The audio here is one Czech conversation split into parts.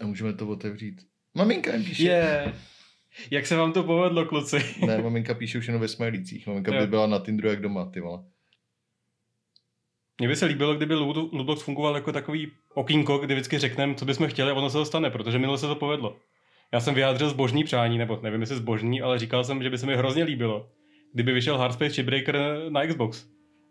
A můžeme to otevřít. Maminka jim píše. Je. Jak se vám to povedlo, kluci? Ne, maminka píše už jenom ve smajlících. Maminka Jo. by byla na Tinderu jak doma, ty vole. Mně by se líbilo, kdyby Loot- Lootbox fungoval jako takový okýnko, kdy vždycky řekneme, co bychom chtěli a ono se to stane, protože minule se to povedlo. Já jsem vyjádřil zbožní přání, nebo nevím, jestli zbožní, ale říkal jsem, že by se mi hrozně líbilo, kdyby vyšel Hardspace Shipbreaker na Xbox.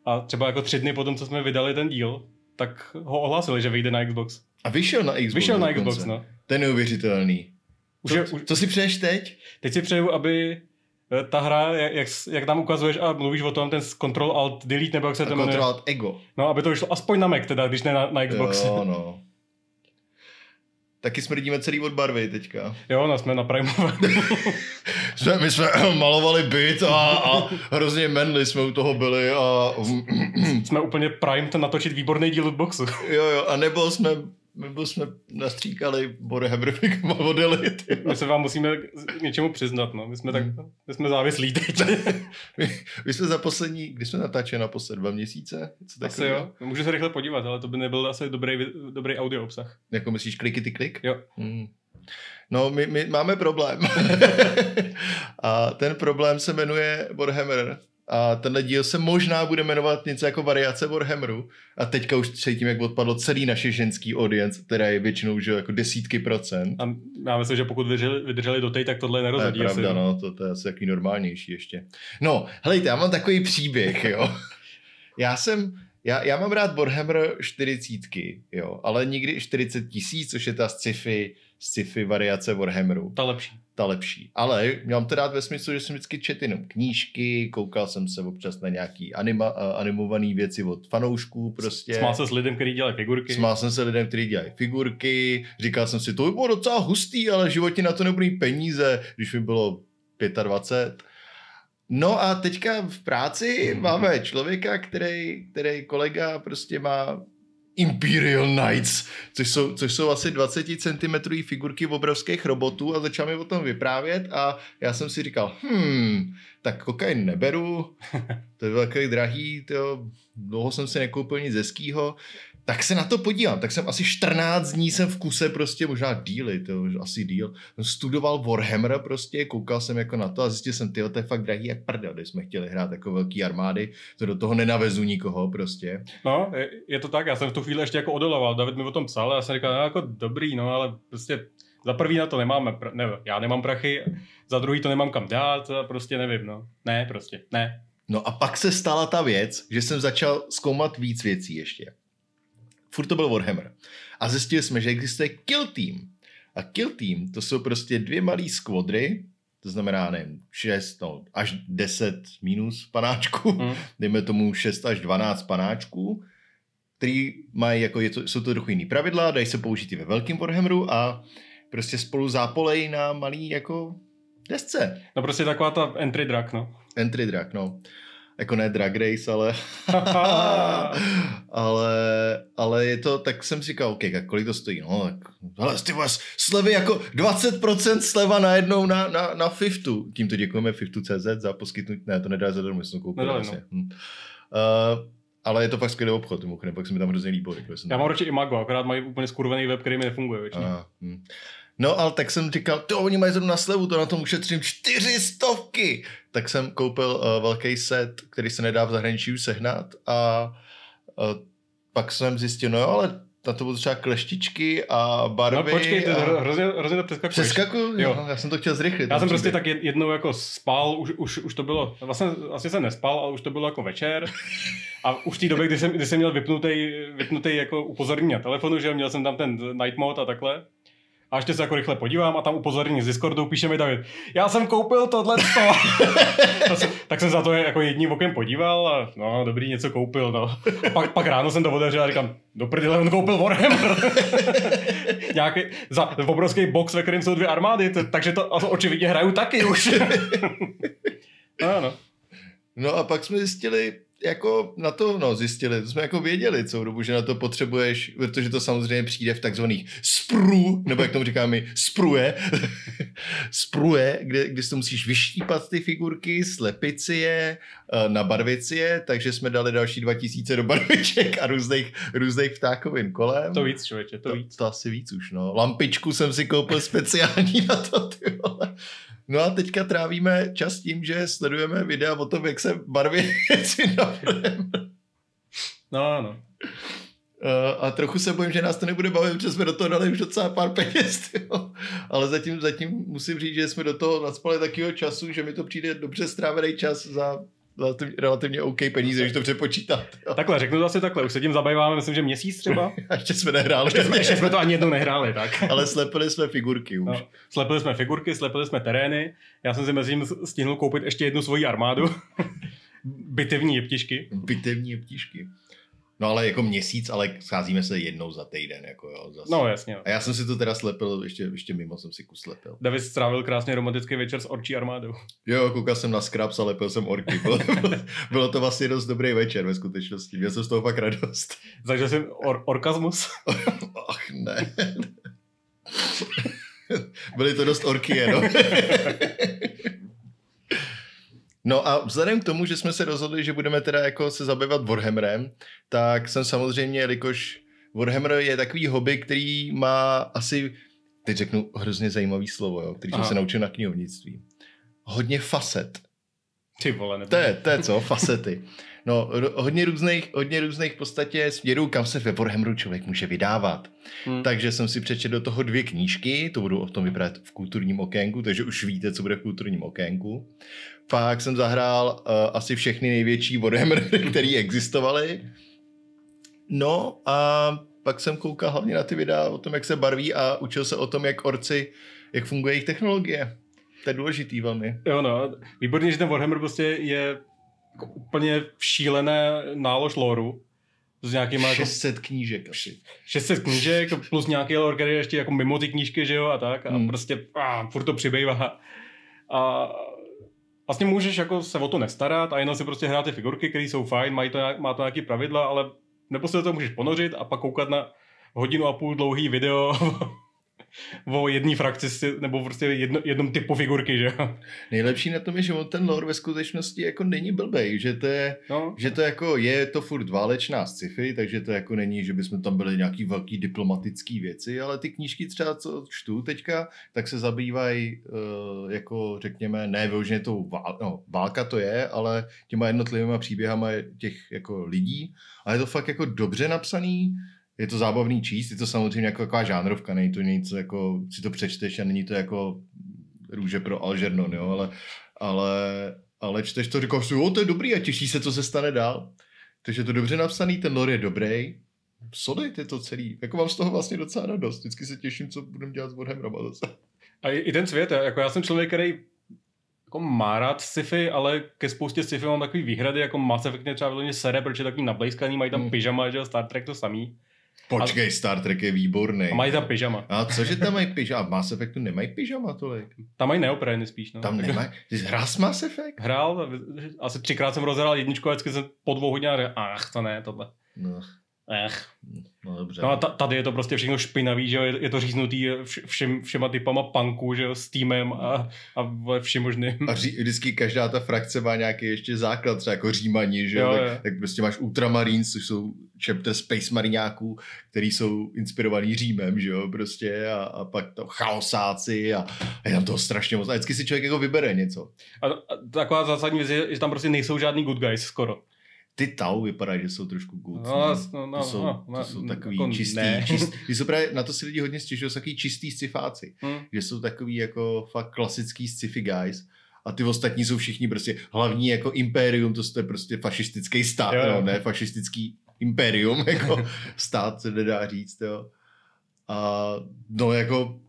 A třeba jako tři dny potom, co jsme vydali ten díl, tak ho ohlásili, že vyjde na Xbox. A vyšel na Xbox. Vyšel na. Xbox, no. To je neuvěřitelný. Už Co, je, už, co si přeješ teď? teď si přeju, aby eh, ta hra, jak, jak, nám ukazuješ a mluvíš o tom, ten Control Alt Delete, nebo jak se to jmenuje, Kontrolovat ego. no, aby to vyšlo aspoň na Mac, teda, když ne na, na Xbox. Jo, no. Taky smrdíme celý od barvy teďka. Jo, no, jsme na Prime. Jsme, my jsme malovali byt a, a hrozně menli jsme u toho byli a jsme úplně primed natočit výborný díl Lootboxu. jo, jo, a nebo jsme, nebo jsme nastříkali Warhammer modely. ty. My se vám musíme k něčemu přiznat, no. My jsme, tak, Hmm. my jsme závislí teď. My, my jsme za poslední, kdy jsme natáčeli naposled, dva měsíce? Co asi jo. Můžu se rychle podívat, ale to by nebyl asi dobrý, dobrý audio obsah. Jako myslíš kliky ty klik? Jo. Hmm. No, my, my máme problém. a ten problém se jmenuje Warhammer. A tenhle díl se možná bude jmenovat něco jako variace Warhammeru. A teďka už cítím, jak odpadlo celý naše ženský audience, která je většinou že jako desítky procent. A já myslím, že pokud vydrželi, vydrželi do tej, tak tohle To je nerozhodí. asi, pravda, no, to, to je asi takový normálnější ještě. No, helejte, já mám takový příběh, jo. Já jsem, já, já mám rád Warhammer 40, jo, ale nikdy 40 tisíc, což je ta sci-fi, sci-fi variace Warhammeru, Ta lepší. Ta lepší. Ale mám to rád ve smyslu, že jsem vždycky četl jenom knížky, koukal jsem se občas na nějaký anima, animované věci od fanoušků prostě. Smál se s lidem, který dělají figurky. Smál jsem se lidem, kteří dělají figurky, říkal jsem si, to by bylo docela hustý, ale v životě na to nebude mít peníze, když mi bylo 25. No a teďka v práci máme člověka, který, který kolega prostě má Imperial Knights, což jsou, což jsou asi 20 cm figurky obrovských robotů a začal mi o tom vyprávět a já jsem si říkal, hmm, tak kokain neberu, to je takový drahý, to dlouho jsem si nekoupil nic hezkýho, tak se na to podívám. Tak jsem asi 14 dní jsem v kuse prostě, možná díly, to asi díl, studoval Warhammer prostě, koukal jsem jako na to a zjistil jsem, tyjo, to je fakt drahý jak prdel, když jsme chtěli hrát jako velký armády, to do toho nenavezu nikoho prostě. No, je, je, to tak, já jsem v tu chvíli ještě jako odoloval, David mi o tom psal a já jsem říkal, no, jako dobrý, no, ale prostě za prvý na to nemáme, pr- ne, já nemám prachy, za druhý to nemám kam dát a prostě nevím, no. Ne, prostě, ne. No a pak se stala ta věc, že jsem začal zkoumat víc věcí ještě. Furt to byl Warhammer. A zjistili jsme, že existuje Kill Team. A Kill Team to jsou prostě dvě malé skvodry, to znamená, nevím, 6, no, až 10 minus panáčků, Hm. dejme tomu 6 až 12 panáčků, který mají, jako je to, jsou to trochu jiný pravidla, dají se použít i ve velkém Warhammeru a prostě spolu zápolej na malý jako desce. No prostě taková ta entry drag, no. Entry drag, no. Jako ne drag race, ale... ale, ale je to, tak jsem si říkal, OK, tak kolik to stojí? No, tak, hele, ty vole, slevy jako 20% sleva najednou na, na, na Fiftu. Tímto děkujeme Fiftu.cz za poskytnutí, ne, to nedá zadarmo, jsem koupil. Nedali, vlastně. Hm. Uh, ale je to fakt skvělý obchod, mimochodem, pak se mi tam hrozně líbilo. Jako Já mám radši Imago, akorát mají úplně skurvený web, který mi nefunguje většinou. a, hm. No, ale tak jsem říkal, to oni mají zrovna slevu, to na tom ušetřím čtyři stovky. Tak jsem koupil uh, velký set, který se nedá v zahraničí už sehnat a uh, pak jsem zjistil, no jo, ale na to budou třeba kleštičky a barvy. No počkej, ty a... hro- hrozně, hrozně to přeskakuješ. Přeskakuju? Jo. Já jsem to chtěl zrychlit. Já jsem prostě tak jed- jednou jako spal, už, už, už to bylo, vlastně asi jsem nespal, ale už to bylo jako večer. A už v té době, kdy jsem, kdy jsem měl vypnutý, vypnutý jako upozornění na telefonu, že měl jsem tam ten night mode a takhle. A ještě se jako rychle podívám a tam upozornění z Discordu píše mi David, já jsem koupil tohle Tak jsem za to jako jedním okem podíval a no dobrý, něco koupil, no. A pak, pak ráno jsem to otevřel a říkám, do prdele, on koupil Warhammer. Nějaký, za obrovský box, ve kterém jsou dvě armády, t- takže to očividně hraju taky už. no, no. No a pak jsme zjistili, jako na to, no zjistili, to jsme jako věděli celou dobu, že na to potřebuješ, protože to samozřejmě přijde v takzvaných sprů, nebo jak tomu říkáme, spruje, spruje, kde, kde si to musíš vyštípat ty figurky, slepit si je, eh, nabarvit si je, takže jsme dali další 2000 do barviček a různých, různých ptákovin kolem. To víc, člověče, to, to víc. To asi víc už, no. Lampičku jsem si koupil speciální na to, ty vole. No a teďka trávíme čas tím, že sledujeme videa o tom, jak se barví věci na No, no. Uh, a trochu se bojím, že nás to nebude bavit, protože jsme do toho dali už docela pár peněz, tyjo. ale zatím, zatím musím říct, že jsme do toho nadspali takového času, že mi to přijde dobře strávený čas za relativně, relativně OK peníze, když to přepočítat. Jo. Takhle, řeknu to asi takhle, už se tím zabýváme, myslím, že měsíc třeba. A ještě jsme nehráli. Ještě jsme, ještě jsme to ani jednou nehráli, tak. ale slepili jsme figurky už. No, slepili jsme figurky, slepili jsme terény, já jsem si mezi tím stihnul koupit ještě jednu svoji armádu. Bitevní jeptišky. Bitevní jeptišky. No ale jako měsíc, ale scházíme se jednou za týden. Jako jo, zase. No jasně. Jo. A já jsem si to teda slepil, ještě, ještě mimo jsem si kus slepil. David strávil krásně romantický večer s orčí armádou. Jo, koukal jsem na Scraps a lepil jsem orky. Bylo, bylo to vlastně dost dobrý večer ve skutečnosti. Měl jsem z toho fakt radost. Takže jsem or- orkazmus? Ach ne. Byly to dost orky jenom. No a vzhledem k tomu, že jsme se rozhodli, že budeme teda jako se zabývat Warhammerem, tak jsem samozřejmě, jelikož Warhammer je takový hobby, který má asi, teď řeknu hrozně zajímavý slovo, jo, který jsem se naučil na knihovnictví. Hodně facet. Ty vole, nebo... To je, to je co, facety. No, hodně různých, hodně různých v podstatě směrů, kam se ve Warhammeru člověk může vydávat. Hmm. Takže jsem si přečetl do toho dvě knížky, to budu o tom vyprávět v kulturním okénku, takže už víte, co bude v kulturním okénku. Pak jsem zahrál uh, asi všechny největší Warhammery, které existovaly. No a pak jsem koukal hlavně na ty videa o tom, jak se barví a učil se o tom, jak orci, jak funguje jejich technologie. To je důležitý velmi. Jo no, výborně, že ten Warhammer prostě je jako úplně šílené nálož loru. S nějakýma 600 jako, knížek asi. 600 knížek plus nějaký lore, který je ještě jako mimo ty knížky, že jo, a tak. A hmm. prostě a, furt to přibývá. A vlastně můžeš jako se o to nestarat a jenom si prostě hrát ty figurky, které jsou fajn, mají to, má to nějaký pravidla, ale nebo se to můžeš ponořit a pak koukat na hodinu a půl dlouhý video o jedné frakci nebo prostě jedno, jednom typu figurky, že Nejlepší na tom je, že on ten lore ve skutečnosti jako není blbej, že to je, no. že to jako je to furt válečná sci-fi, takže to jako není, že bychom tam byli nějaký velký diplomatický věci, ale ty knížky třeba, co čtu teďka, tak se zabývají uh, jako řekněme, ne vyloženě tou vál, no, válka to je, ale těma jednotlivými příběhama těch jako lidí, ale je to fakt jako dobře napsaný, je to zábavný číst, je to samozřejmě jako taková žánrovka, není to něco jako, si to přečteš a není to jako růže pro Algernon, jo, ale, ale, ale čteš to, říkáš si, jo, to je dobrý a těší se, co se stane dál. Takže je to dobře napsaný, ten lore je dobrý, solid je to celý. Jako mám z toho vlastně docela radost. Vždycky se těším, co budeme dělat s Warhammerem zase. A i ten svět, jako já jsem člověk, který jako má rád sci-fi, ale ke spoustě sci-fi mám takový výhrady, jako Mass Effect mě třeba vyloženě sere, protože je takový nablejskaný, mají tam hmm. pyžama, že Star Trek to samý. Počkej, a... Star Trek je výborný. A mají tam pyžama. A cože tam mají pyžama? A Mass Effectu nemají pyžama tolik? Tam mají neoprény spíš. No. Tam nemají? Ty jsi hrál s Mass Effect? Hrál, asi třikrát jsem rozhrál jedničku a vždycky jsem po dvou hodinách ach, to ne, tohle. No. Ech. No dobře. No a tady je to prostě všechno špinavý, že jo, je, je to říznutý všem, všema typama punku, že jo, s týmem a, a všem možným. A ří, vždycky každá ta frakce má nějaký ještě základ, třeba jako římani, že jo, jo, tak, tak, prostě máš Ultramarines, což jsou chapter Space Mariňáků, který jsou inspirovaný Římem, že jo, prostě a, a pak to chaosáci a, a je tam toho strašně moc. A vždycky si člověk jako vybere něco. A, a taková zásadní věc je, že tam prostě nejsou žádný good guys skoro. Ty Tau vypadají, že jsou trošku good. No, no, no, to jsou, no, to no, jsou takový jako čistý, ne. čistý. Jsou právě, na to si lidi hodně stěžují, jsou takový čistý scifáci. Hmm. Že jsou takový jako fakt klasický sci-fi guys. A ty ostatní jsou všichni prostě hlavní jako impérium, to je prostě fašistický stát, jo, jo. No, ne fašistický impérium, jako stát se nedá říct, jo. A no jako,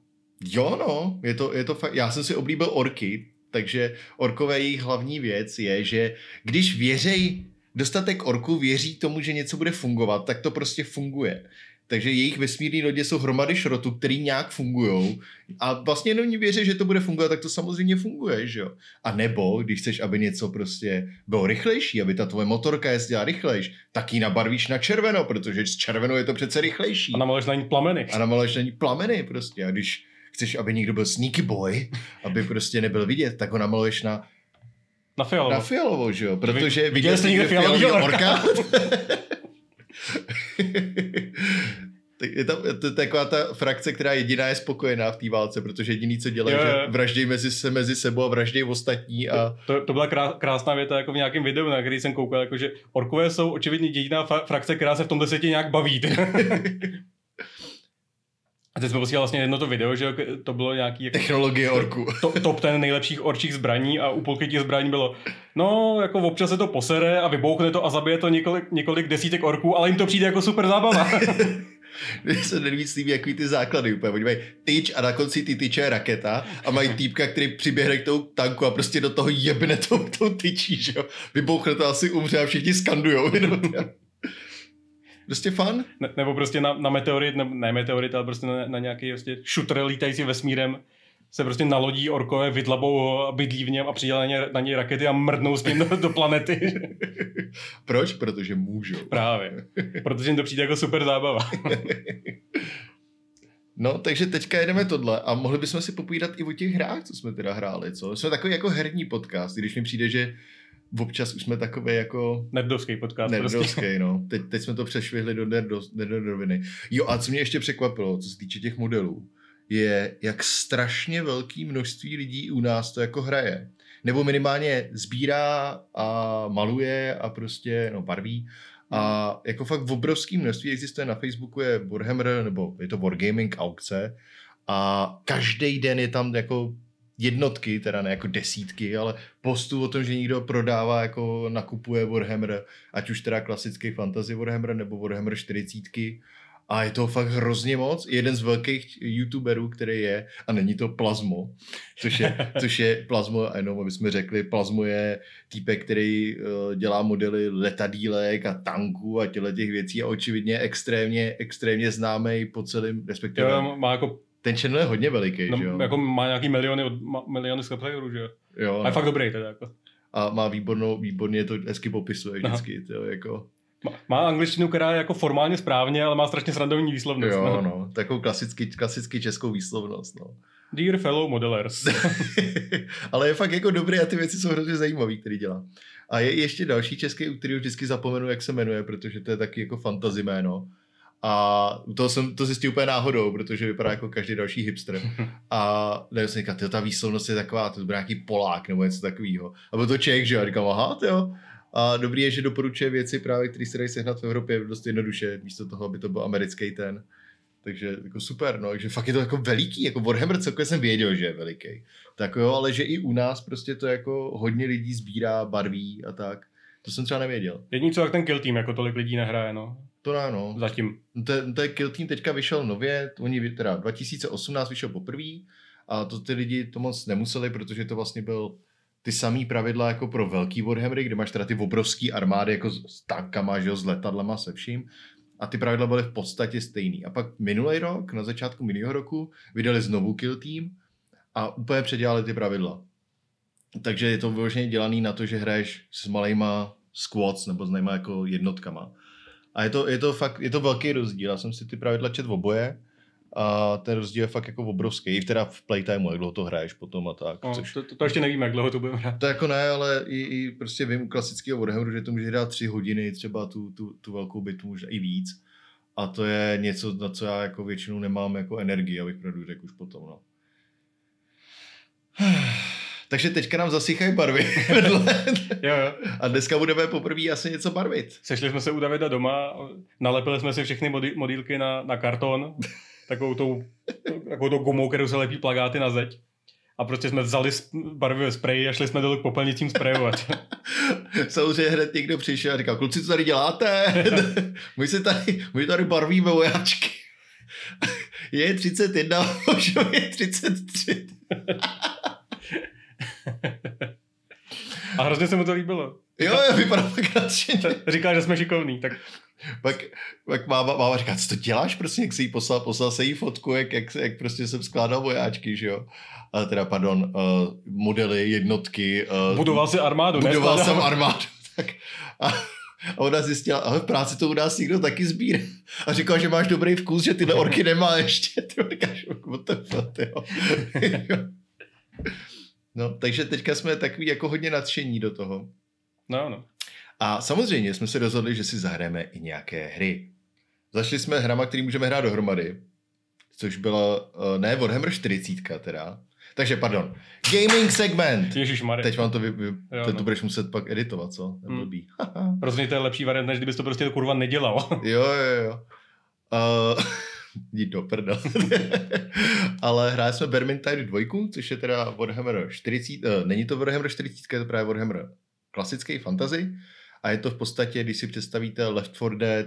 jo no, je to, je to fakt, já jsem si oblíbil orky, takže orkové jejich hlavní věc je, že když věřej dostatek orků věří tomu, že něco bude fungovat, tak to prostě funguje. Takže jejich vesmírné lodě jsou hromady šrotu, který nějak fungují. A vlastně jenom věří, že to bude fungovat, tak to samozřejmě funguje, že jo. A nebo, když chceš, aby něco prostě bylo rychlejší, aby ta tvoje motorka jezdila rychlejš, tak ji nabarvíš na červeno, protože s červenou je to přece rychlejší. A namaluješ na ní plameny. A namaluješ na ní plameny prostě. A když chceš, aby někdo byl sneaky boy, aby prostě nebyl vidět, tak ho namaluješ na, Na fialovo. na fialovo, že jo? Protože viděli viděl jste jsi někde fialovýho orka? Tak je tam, to je taková ta frakce, která jediná je spokojená v té válce, protože jediný, co dělají, Jo, jo. že vraždějí mezi, se mezi sebou a vraždějí ostatní a To, to byla krá, krásná věta jako v nějakém videu, na který jsem koukal, jako, že orkové jsou očividně jediná fa- frakce, která se v tomhle světě nějak baví. A teď jsme posílali vlastně jedno to video, že to bylo nějaký jako technologie orku. to, top ten nejlepších orčích zbraní a u půlky těch zbraní bylo, no, jako občas se to posere a vybouchne to a zabije to několik, několik desítek orků, ale jim to přijde jako super zábava. Mně se nejvíc líbí, jaký ty základy úplně. Oni mají tyč a na konci ty tyče je raketa a mají týpka, který přiběhne k tomu tanku a prostě do toho jebne tou, tou tyčí, že jo. Vybouchne to asi umře a všichni skandujou. jenom. Prostě fun. ne, nebo prostě na, na meteorit, ne, ne meteorit, ale prostě na, na nějaký prostě šutr lítající vesmírem se prostě nalodí orkové, vydlabou ho a bydlí v něm a přidělají na, na něj rakety a mrdnou s ním do, do planety. Proč? Protože můžou. Právě. Protože jim to přijde jako super zábava. No, takže teďka jedeme tohle a mohli bychom si popovídat i o těch hrách, co jsme teda hráli, co? Jsme takový jako herní podcast, i když mi přijde, že občas už jsme takové jako Nerdovský podcast prostě. nerdovský, no. Teď, teď jsme to přešvihli do nerdoviny. Jo, a co mě ještě překvapilo, co se týče těch modelů, je, jak strašně velké množství lidí u nás to jako hraje. Nebo minimálně sbírá a maluje a prostě, no, barví. A jako fakt v obrovském množství existuje na Facebooku je Warhammer, nebo je to Wargaming aukce a každý den je tam jako jednotky, teda ne jako desítky, ale postů o tom, že někdo prodává, jako nakupuje Warhammer, ať už teda klasický fantasy Warhammer nebo Warhammer 40. A je to fakt hrozně moc. Jeden z velkých youtuberů, který je, a není to Plazmo, což je, což je Plazmo, a jenom aby jsme řekli, Plazmo je týpek, který uh, dělá modely letadílek a tanků a těle těch věcí a očividně extrémně, extrémně známý po celém, respektive Jo, má jako, ten channel je hodně veliký, že jo? no, jako má nějaký miliony, od, ma, miliony subscriberů, že jo. jo A je no. fakt dobrý teda jako. a má výbornou, výborně to hezky popisuje vždycky, to jako, Má, má angličtinu, která je jako formálně správně, ale má strašně srandovní výslovnost. jo, no. no, takovou klasický, klasický českou výslovnost, no. Dear fellow modelers. Ale je fakt jako dobrý a ty věci jsou hrozně zajímavý, který dělá. A je ještě další český, u kterého vždycky zapomenu, jak se jmenuje, protože to je taky jako fantasy jméno. A to jsem to zjistil úplně náhodou, protože vypadá jako každý další hipster. A ne, jsem říkal, tyjo, ta výslovnost je taková, to bude nějaký Polák nebo něco takového. A byl to Čech, že jo? A říkám, aha, jo. A dobrý je, že doporučuje věci právě, které se dají sehnat v Evropě dost jednoduše, místo toho, aby to byl americký ten. Takže jako super, no, že fakt je to jako veliký, jako Warhammer celkově jsem věděl, že je veliký. Tak jo, ale že i u nás prostě to jako hodně lidí sbírá, barví a tak. To jsem třeba nevěděl. Jediný co, jak ten kill team, jako tolik lidí nehraje, no. To ne, no. Zatím. To, je- to je Kill Team teďka vyšel nově, oni teda 2018 vyšel poprvé a to ty lidi to moc nemuseli, protože to vlastně byl ty samý pravidla jako pro velký Warhammery, kde máš teda ty obrovský armády jako s, s tankama, že jo, s letadlema, se vším. A ty pravidla byly v podstatě stejný. A pak minulý rok, na začátku minulého roku, vydali znovu Kill Team a úplně předělali ty pravidla. Takže je to vyloženě dělaný na to, že hraješ s malejma squads nebo s nejma jako jednotkama. A je to, je to fakt, je to velký rozdíl. Já jsem si ty pravidla čet v oboje a ten rozdíl je fakt jako obrovský. I teda v playtimeu, jak dlouho to hraješ potom a tak. No, Což, to, to, to, ještě nevíme, jak dlouho to budeme hrát. to jako ne, ale i, i prostě vím u klasického Warhammeru, že to může hrát tři hodiny, třeba tu, tu, tu velkou bitvu, možná i víc. A to je něco, na co já jako většinou nemám jako energii, abych pravdu řekl už potom, no. Takže teďka nám zasychají barvy vedle. Jo, jo. A dneska budeme poprvé asi něco barvit. Sešli jsme se u Davida doma, nalepili jsme si všechny modi- modílky na, na karton, takovou tou, takovou tou gumou, kterou se lepí plagáty na zeď. A prostě jsme vzali sp- barvivé sprej a šli jsme dolů k popelnicím sprejovat. Samozřejmě hned někdo přišel a říkal, kluci, co tady děláte? my si tady, my tady barvíme vojáčky. je 31, už je 33. A hrozně se mu to líbilo. Jo, jo, vypadá tak nadšeně. Říkal, že jsme šikovní, tak Pak, pak máma, máma říká, co to děláš prostě, jak si jí poslal, poslal se jí fotku, jak, jak, jak prostě jsem skládal vojáčky, že jo. A teda, pardon, uh, modely, jednotky. Uh, budoval si armádu, ne? budoval jsem Skládal- armádu. Tak, a, A ona zjistila, ale v práci to u nás někdo taky sbírá. A říkala, že máš dobrý vkus, že tyhle orky nemá ještě. Ty říkáš, what the fuck, jo. No, takže teďka jsme takový jako hodně nadšení do toho. No, no. A samozřejmě jsme se rozhodli, že si zahrajeme i nějaké hry. Začali jsme hrama, který můžeme hrát dohromady, což byla uh, ne Warhammer 40 teda. Takže pardon, gaming segment. Ježišmarja. Teď vám to, vy, vy, Jo, teď no. to budeš muset pak editovat, co? Hmm. Rozhodně to je lepší variant, než kdybys to prostě kurva nedělal. jo, jo, jo. Uh, jdi do prdel. Ale hráli jsme Vermintide 2, což je teda Warhammer 40, uh, není to Warhammer 40, je to právě Warhammer klasický fantasy. A je to v podstatě, když si představíte Left 4 Dead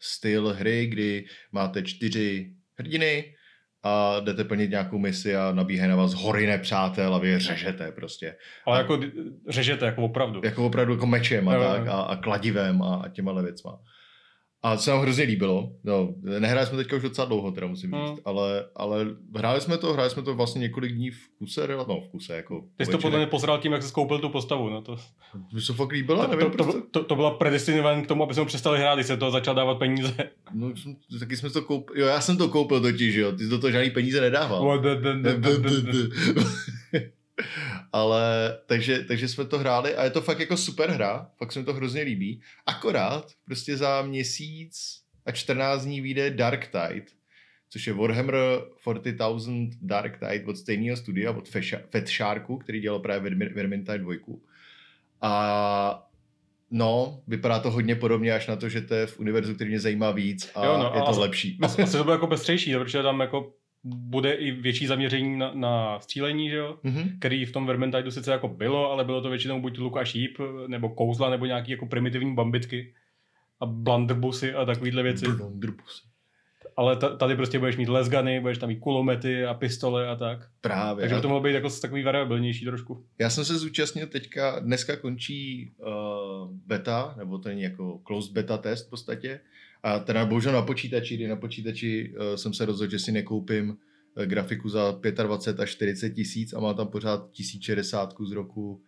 styl hry, kdy máte čtyři hrdiny a jdete plnit nějakou misi a nabíhají na vás hory nepřátel a vy je řežete prostě. Ale jako d- řežete, jako opravdu. Jako opravdu jako mečem a jo, tak a, a kladivem a, a těma věcma. A co nám hrozně líbilo, no, nehráli jsme teďka už docela dlouho, teda musím říct, Hmm. ale, ale hráli jsme to, hráli jsme to vlastně několik dní v kuse, no v kuse, jako Ty jsi to podle mě posral tím, jak jsi skoupil tu postavu. No to, Mi se fakt líbilo, to, nevím, to, prostě, to, to, to byla predestinovaný k tomu, aby jsme přestali hrát, když se to začal dávat peníze. no, taky jsme to koupili, jo, já jsem to koupil totiž, jo, ty jsi do toho žádný peníze nedával. Ale takže, takže jsme to hráli a je to fakt jako super hra, fakt se mi to hrozně líbí. Akorát prostě za měsíc a 14 dní vyjde Dark Tide, což je Warhammer 40,000 Dark Tide od stejného studia, od Fat Sharku, který dělal právě Vermi- Vermintide 2. A no, vypadá to hodně podobně až na to, že to je v univerzu, který mě zajímá víc a Jo, no, je a to asi- lepší. Asi, asi to bude jako pestřejší, protože tam jako bude i větší zaměření na, na střílení, že jo? Mhm. který v tom Vermintide sice jako bylo, ale bylo to většinou buď luk a šíp, nebo kouzla, nebo nějaký jako primitivní bambitky a blunderbusy a takovýhle věci. Blunderbus. Ale ta, tady prostě budeš mít lesgany, budeš tam mít kulomety a pistole a tak. Právě. Takže by to mohlo být jako takový variabilnější trošku. Já jsem se zúčastnil teďka, dneska končí uh, beta, nebo to není jako closed beta test v podstatě. A teda bohužel na počítači, kdy na počítači uh, jsem se rozhodl, že si nekoupím uh, grafiku za 25 až 40 tisíc a má tam pořád 1060 z roku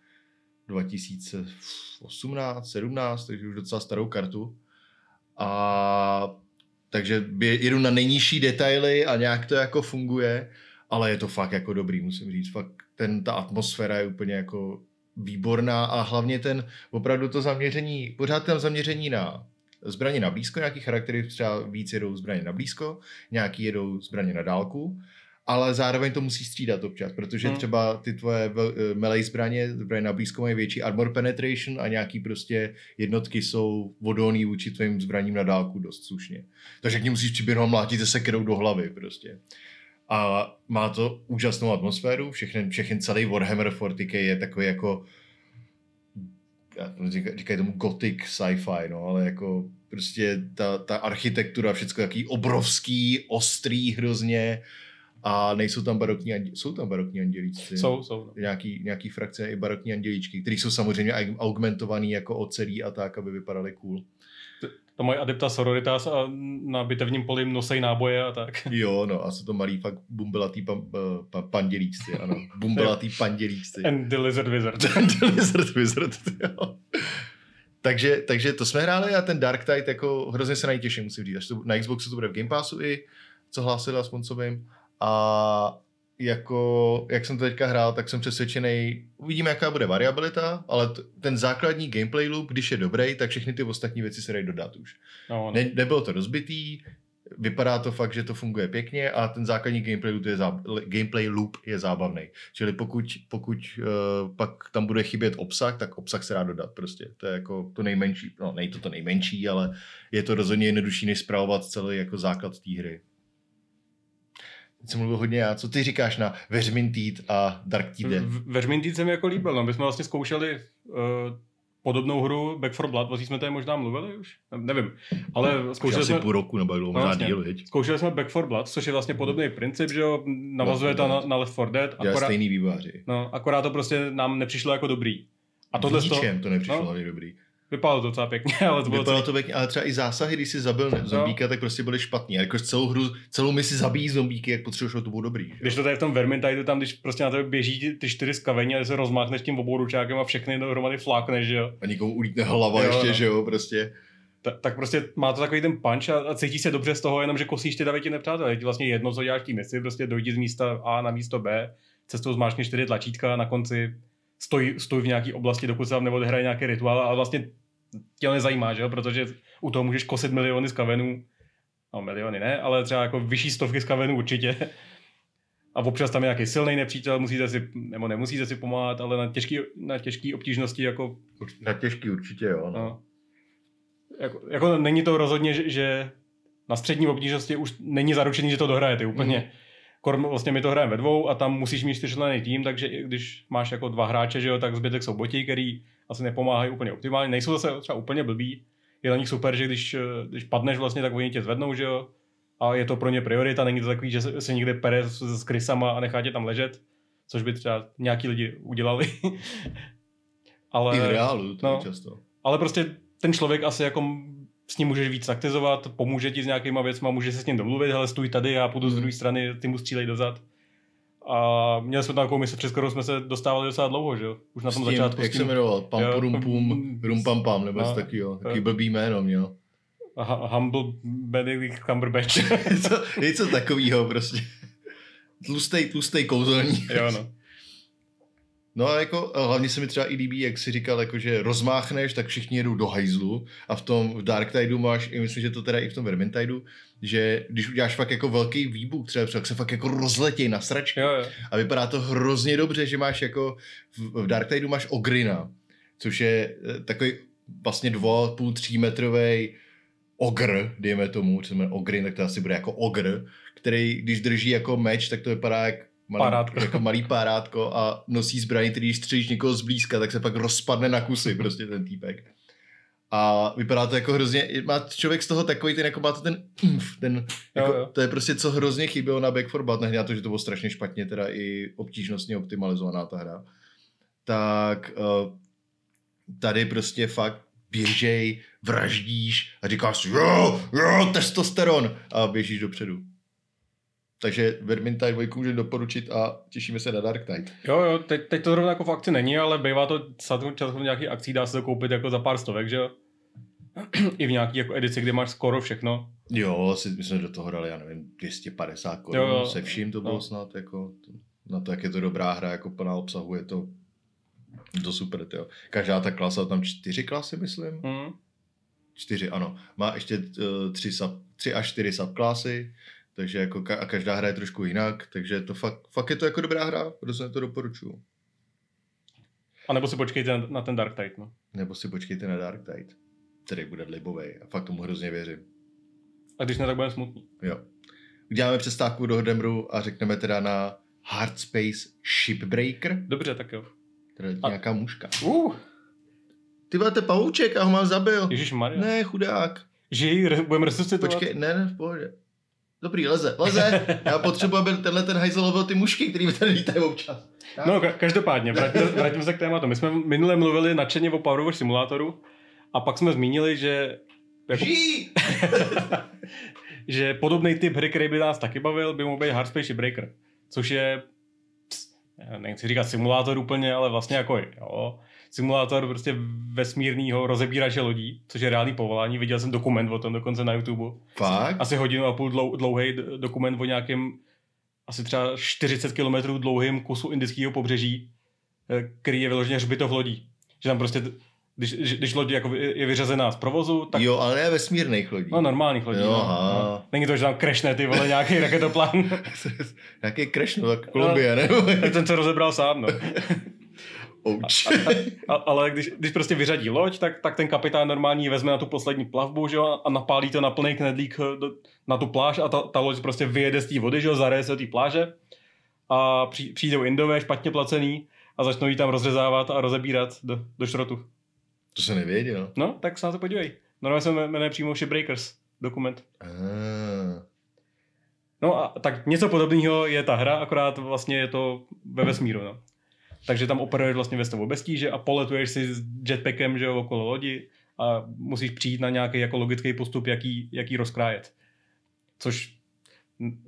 2018, 17, takže už docela starou kartu. A takže jedu na nejnižší detaily a nějak to jako funguje, ale je to fakt jako dobrý, musím říct. Fakt ten, ta atmosféra je úplně jako výborná a hlavně ten opravdu to zaměření, pořád tam zaměření na zbraně na blízko, nějaký charaktery třeba víc jedou zbraně na blízko, nějaký jedou zbraně na dálku, ale zároveň to musí střídat občas, protože Hmm. třeba ty tvoje eh, melee zbraně, zbraně na blízko mají větší armor penetration a nějaký prostě jednotky jsou odolný vůči tvým zbraním na dálku dost slušně. Takže k ní musíš přiběhnout a mlátit se sekerou do hlavy prostě. A má to úžasnou atmosféru, všechny, všechny celý Warhammer 40k je takový jako říkají tomu gothic sci-fi, no, ale jako prostě ta, ta architektura, všechno jaký obrovský, ostrý hrozně a nejsou tam barokní jsou tam barokní andělíčci. Jsou, jsou. No. Nějaký, nějaký frakce i barokní andělíčky, které jsou samozřejmě aug- augmentovaný jako ocelí a tak, aby vypadaly cool. To mají adepta sororitas a na bitevním poli nosej náboje a tak. Jo, no a jsou to malí fakt bumbelatý pan, pa, pandělíčci, ano. Bumbelatý pandělíčci. And the lizard wizard. The Lizard Wizard, jo. Takže, takže to jsme hráli a ten Dark Tide jako hrozně se na ní těším, musím říct. Až to, na Xboxu to bude v Game Passu i, co hlásili aspoň co vím. A jako, jak jsem to teďka hrál, tak jsem přesvědčený, uvidíme, jaká bude variabilita, ale t- ten základní gameplay loop, když je dobrý, tak všechny ty ostatní věci se dají dodat už. No, no. Ne, nebylo to rozbitý, vypadá to fakt, že to funguje pěkně a ten základní gameplay loop je, zá, gameplay loop je zábavný. Čili pokud, pokud uh, pak tam bude chybět obsah, tak obsah se dá dodat prostě. To je jako to nejmenší, no nejde to to nejmenší, ale je to rozhodně jednodušší, než zpravovat celý jako základ té hry. Teď jsem mluvil hodně já. Co ty říkáš na Veřmintýt a Dark Tide? V- Vermintide se mi jako líbil, no. My jsme vlastně zkoušeli uh, podobnou hru Back for Blood, o jsme tady možná mluvili už? Ne- Nevím, ale zkoušeli asi jsme, půl roku nebo bylo No, možná díl, zkoušeli jsme Back for Blood, což je vlastně podobný princip, že jo, navazuje to na, na Left 4 Dead, akorát, stejný vývojáři. no, akorát to prostě nám nepřišlo jako dobrý. A tohle v to, ničem to nepřišlo no. dobrý. Vypadalo to docela pěkně, ale to bylo Vypadalo to pěkně, ale třeba i zásahy, když jsi zabil ne- zombíka, tak prostě byly špatný. A jakož celou hru, celou misi zabíjí zombíky, jak potřebuješ, to bylo dobrý. Když to tady v tom Vermintide, tam když prostě na tebe běží ty, ty čtyři skavení a ty se rozmáchneš tím obouručákem a všechny dohromady flákneš, že jo. A nikomu ulítne hlava Jo, ještě, no. že jo, prostě. Ta, tak prostě má to takový ten punch a, a cítí se dobře z toho, jenom že kosíš ty davy ti nepřátelé. Je ti vlastně jedno, co děláš té misi, prostě dojdi z místa A na místo B, cestou zmáčkni čtyři tlačítka a na konci stoj, stoj v nějaké oblasti, dokud se tam neodehraje nějaký rituál, ale vlastně tě nezajímá, že jo? protože u toho můžeš kosit miliony skavenů, no miliony ne, ale třeba jako vyšší stovky skavenů určitě. A občas tam je nějaký silný nepřítel, musíte si, nebo nemusíte si pomáhat, ale na těžký, na těžký obtížnosti jako Na těžký určitě, jo. No. No. Jako, jako není to rozhodně, že, že na střední obtížnosti už není zaručený, že to dohrajete úplně. Mm. Vlastně my to hrajeme ve dvou a tam musíš mít čtyřčlenný tým, takže když máš jako dva hráče, že jo, tak zbytek jsou boti, který asi nepomáhají úplně optimálně. Nejsou zase třeba úplně blbí. Je na nich super, že když, když padneš vlastně, tak oni tě zvednou, že jo. A je to pro ně priorita, není to takový, že se, se někde pere s, s krysama a nechá tě tam ležet, což by třeba nějaký lidi udělali. Ale... I v reálu to no. často. Ale prostě ten člověk asi jako s ním můžeš víc taktizovat, pomůže ti s nějakýma věcma, může se s ním domluvit, hele stůj tady, já půjdu z Mhm. druhé strany, ty mu střílej dozad. A měli jsme takovou misi, přes kterou jsme se dostávali docela dlouho, že jo? Už na tom S tím, začátku. jak s se tím jmenoval? Pam Jo. pum pum, rum pam pam, nebo No. něco takového. Taky Jo. blbý jméno měl. Hu- Humble Benedict Cumberbatch. něco, něco takového prostě. Tlustej, tlustej kouzelník. jo, no. No a jako hlavně se mi třeba i líbí, jak si říkal, jako, že rozmáchneš, tak všichni jedou do hajzlu a v tom v Dark Tideu máš, i myslím, že to teda i v tom Vermintideu, že když uděláš fakt jako velký výbuch, třeba, tak se fakt jako rozletěj na sračky Jo, jo. a vypadá to hrozně dobře, že máš jako v, v Dark Tideu máš Ogrina, což je eh, takový vlastně dvo, půl, tří metrový ogr, dejme tomu, co se jmenuje Ogrin, tak to asi bude jako ogr, který když drží jako meč, tak to vypadá jak malý, Párátko. jako malý párátko a nosí zbraň, který když střelíš někoho zblízka, tak se pak rozpadne na kusy prostě ten týpek. A vypadá to jako hrozně, má člověk z toho takový ten, jako má to ten umf, ten, jako, jo. to je prostě co hrozně chybělo na Back 4 Blood, nehledě na to, že to bylo strašně špatně teda i obtížnostně optimalizovaná ta hra. Tak uh, tady prostě fakt běžej, vraždíš a říkáš jo, jo, testosteron a běžíš dopředu. Takže Vermintide 2 můžu doporučit a těšíme se na Dark Knight. Jo, jo, teď, teď to zrovna jako v akci není, ale bývá to často v nějaký akcí, dá se to koupit jako za pár stovek, že jo? I v nějaký jako edici, kde máš skoro všechno. Jo, asi, my jsme do toho dali, já nevím, 250 korun, Jo, jo. se vším to bylo No. snad, jako, na to, jak je to dobrá hra, jako plná obsahu, je to, to super, jo. Každá ta klasa, tam čtyři klasy, myslím, Hmm. čtyři, ano. Má ještě uh, tři, sub, tři až čtyři subklasy, takže jako ka- a každá hra je trošku jinak, takže to fakt, fakt je to jako dobrá hra, protože to doporučuju. A nebo si počkejte na, na ten Dark Tide, no. Nebo si počkejte na Dark Tide, který bude libovej a fakt tomu hrozně věřím. A když ne, tak budeme smutný. Jo. Uděláme přestávku do Hodemru a řekneme teda na Hard Space Shipbreaker, Dobře, tak jo. teda A- nějaká muška. Uh, Ty vole, to je pavouček, já ho mám zabil. Ježíš Maria. Ne, chudák. Žij, budeme resuscitovat. Počkej, ne, ne, v pohodě. Dobrý, leze, leze. Já potřebuji, aby tenhle ten hajzel lovil ty mušky, který mi tady lítají občas. No, ka- každopádně, vrátíme, vrátíme se k tématu. My jsme minule mluvili nadšeně o Power Wash simulátoru a pak jsme zmínili, že jako, že podobný typ hry, který by nás taky bavil, by mohl být Hard Space Breaker, což je, nechci říkat simulátor úplně, ale vlastně jako jo, simulátor prostě vesmírného rozebírače lodí, což je reálný povolání. Viděl jsem dokument o tom dokonce na YouTube. Fakt? Asi hodinu a půl dlou, dlouhý dokument o nějakém asi třeba 40 km dlouhým kusu indického pobřeží, eh, který je vyloženě hřbitov lodí. Že tam prostě, když, když loď jako je vyřazená z provozu, tak Jo, ale ne vesmírných lodí. No normálních lodí. Jo, no. aha. no. Není to, že tam krešne ty vole nějaký raketoplán. Nějaký crash, no, tak Kolumbie, ne? Tak ten se rozebral sám, no. Ouch. A, ale když, když prostě vyřadí loď, tak, tak ten kapitán normální ji vezme na tu poslední plavbu, že jo, a napálí to na plný knedlík eh, do, na tu pláž a ta, ta loď prostě vyjede z té vody, že jo, zareje se do té pláže a při, přijdou indové špatně placený a začnou jí tam rozřezávat a rozebírat do, do šrotu. To se nevěděl. No, tak se na to podívej. Normálně se jmenuje přímo Shipbreakers dokument. Ah. No a tak něco podobného je ta hra, akorát vlastně je to ve vesmíru, no. Takže tam operuješ vlastně ve stavu bez tíže a poletuješ si s jetpackem, že jo, okolo lodi a musíš přijít na nějaký jako logický postup, jaký, jaký rozkrájet. Což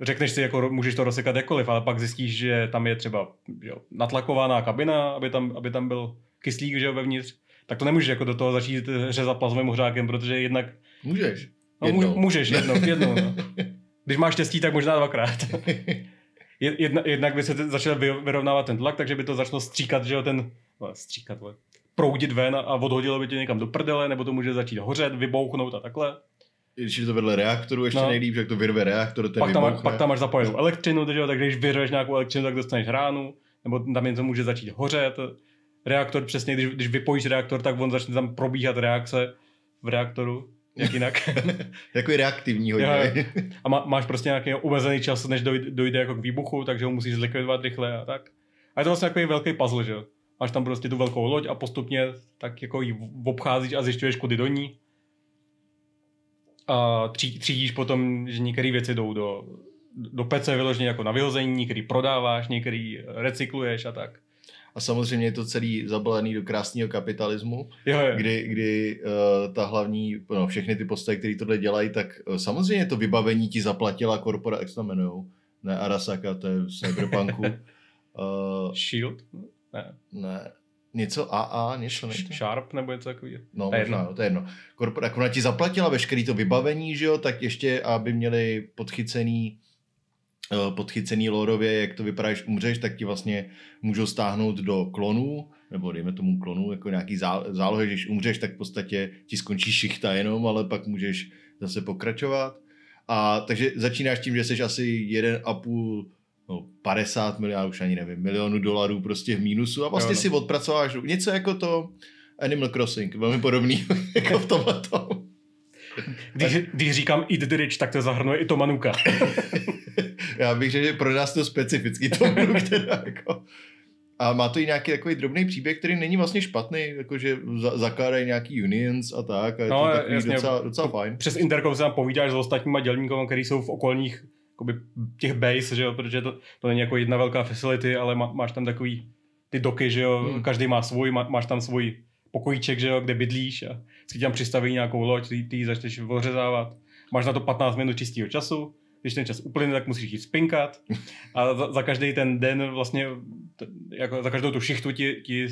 řekneš si, jako můžeš to rozsekat jakkoliv, ale pak zjistíš, že tam je třeba jo, natlakovaná kabina, aby tam, aby tam byl kyslík že jo, vevnitř, tak to nemůžeš jako do toho začít řezat plazmovým hořákem, protože jednak... Můžeš. No, jednou. můžeš jednou, jednou. No. Když máš štěstí, tak možná dvakrát. Jedna, jednak by se začal vyrovnávat ten tlak, takže by to začalo stříkat, že jo, ten, no, stříkat, proudit ven a odhodilo by tě někam do prdele, nebo to může začít hořet, vybouchnout a takhle. Když je to vedle reaktoru ještě no. nejlíp, že jak to vyrve reaktor, ten pak tam, pak tam máš zapojenou elektřinu, takže, tak když vyrveš nějakou elektřinu, tak dostaneš ránu, nebo tam něco může začít hořet. Reaktor přesně, když, když vypojíš reaktor, tak on začne tam probíhat reakce v reaktoru. Jak jinak? Takový reaktivní hodně. a má, máš prostě nějaký omezený čas, než dojde, dojde jako k výbuchu, takže ho musíš zlikvidovat rychle a tak. A je to vlastně takový velký puzzle, že? Máš tam prostě tu velkou loď a postupně tak jako ji obcházíš a zjišťuješ, kudy do ní. A tří, třídíš potom, že některé věci jdou do, do pece vyloženě jako na vyhození, některý prodáváš, některý recykluješ a tak. A samozřejmě je to celý zabalený do krásného kapitalismu, jo, jo. kdy, kdy uh, ta hlavní, no, všechny ty postavy, které tohle dělají, tak uh, samozřejmě to vybavení ti zaplatila korporace, jak se to jmenujou? Ne, Arasaka, to je v Cyberpunku. uh, Shield? Ne. Ne. Něco AA, něco ne? Sharp nebo něco takového. No, to možná, jedno. to je jedno. Korpora, jak ona ti zaplatila veškerý to vybavení, že jo, tak ještě, aby měli podchycený podchycený lorově, jak to vypadá, když umřeš, tak ti vlastně můžou stáhnout do klonů, nebo dejme tomu klonu, jako nějaký zálohy, když umřeš, tak v podstatě ti skončí šichta jenom, ale pak můžeš zase pokračovat. A takže začínáš tím, že jsi asi jeden a půl no, 50 milionů, už ani nevím, milionů dolarů prostě v mínusu a vlastně jo, no. si odpracováš něco jako to Animal Crossing, velmi podobný jako v tomhle když, když říkám eat the rich, tak to zahrnuje i to manuka. Já bych řekl, že pro nás to specifický to manuk teda jako. A má to i nějaký takový drobný příběh, který není vlastně špatný, jakože zakládají nějaký unions a tak. A je no, to takový jasně, docela, docela fajn. Přes Intercom se tam povídáš s ostatníma dělníkama, který jsou v okolních jakoby, těch base, že jo, protože to, to není jako jedna velká facility, ale má, máš tam takový ty doky, že jo, hmm. každý má svůj, má, máš tam svůj pokojíček, že jo, kde bydlíš a vždycky tam přistaví nějakou loď, ty, ty ji začneš ořezávat. Máš na to 15 minut čistého času, když ten čas uplyne, tak musíš jít spinkat a za, za každý ten den vlastně, t, jako za každou tu šichtu ti, ti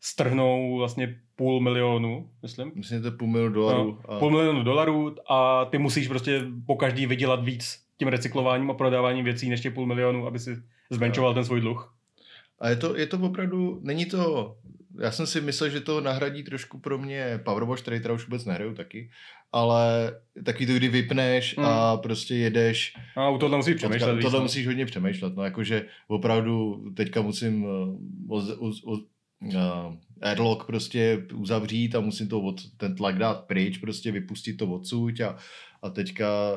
strhnou vlastně půl milionu, myslím. Myslím, že to půl milionu dolarů. No, a... Půl milionu dolarů a ty musíš prostě po každý vydělat víc tím recyklováním a prodáváním věcí než tě půl milionu, aby si zmenšoval no. ten svůj dluh. A je to, je to opravdu, není to já jsem si myslel, že to nahradí trošku pro mě Powerwash, který teda už vůbec nehraju taky, ale taky to, kdy vypneš mm. a prostě jedeš. A u toho musíš přemýšlet. Tohle no. musíš hodně přemýšlet, no jakože opravdu teďka musím uh, uh, uh, airlock prostě uzavřít a musím to od, ten tlak dát pryč, prostě vypustit to odsud a, a teďka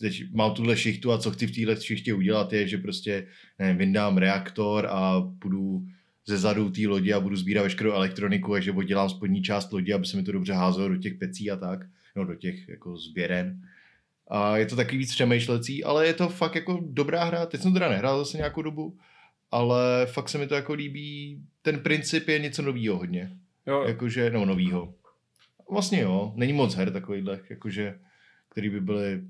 teď mám tuhle šichtu a co chci v téhle šichtě udělat je, že prostě nevím, vyndám reaktor a půjdu ze zadu té lodi a budu sbírat veškerou elektroniku a že oddělám spodní část lodi, aby se mi to dobře házelo do těch pecí a tak, no do těch jako sběren. A je to taky víc přemýšlecí, ale je to fakt jako dobrá hra. Teď jsem teda nehrál zase nějakou dobu, ale fakt se mi to jako líbí. Ten princip je něco novýho hodně. Jo. Jakože, no novýho. Vlastně jo, není moc her takovýhle, jakože, který by byly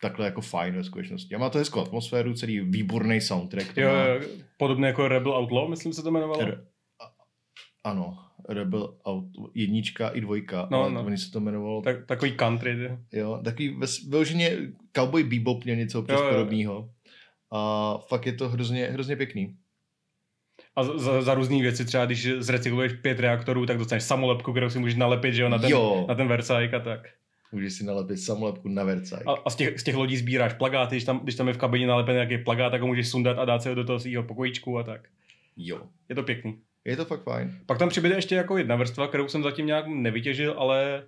takhle jako fajn ve skutečnosti. A má to hezkou atmosféru, celý výborný soundtrack. Jo, má... podobně jako Rebel Outlaw, myslím se to jmenovalo. Re... Ano, Rebel Outlaw, jednička i dvojka, no, no. oni se to jmenovalo. Tak, takový country. Jo, takový vyloženě Cowboy Bebop měl něco občas podobného. A fakt je to hrozně, hrozně pěkný. A za, za různé věci, třeba když zrecykluješ pět reaktorů, tak dostaneš samolepku, kterou si můžeš nalepit že jo, na ten, jo. Na ten Versailles a tak. Můžeš si nalepit samolepku na Versailles. A, a z, těch, z těch lodí sbíráš plagáty, když tam, když tam je v kabině nalepený nějaký plagát, tak ho můžeš sundat a dát se ho do toho svého pokojíčku a tak. Jo. Je to pěkný. Je to fakt fajn. Pak tam přibude ještě jako jedna vrstva, kterou jsem zatím nějak nevytěžil, ale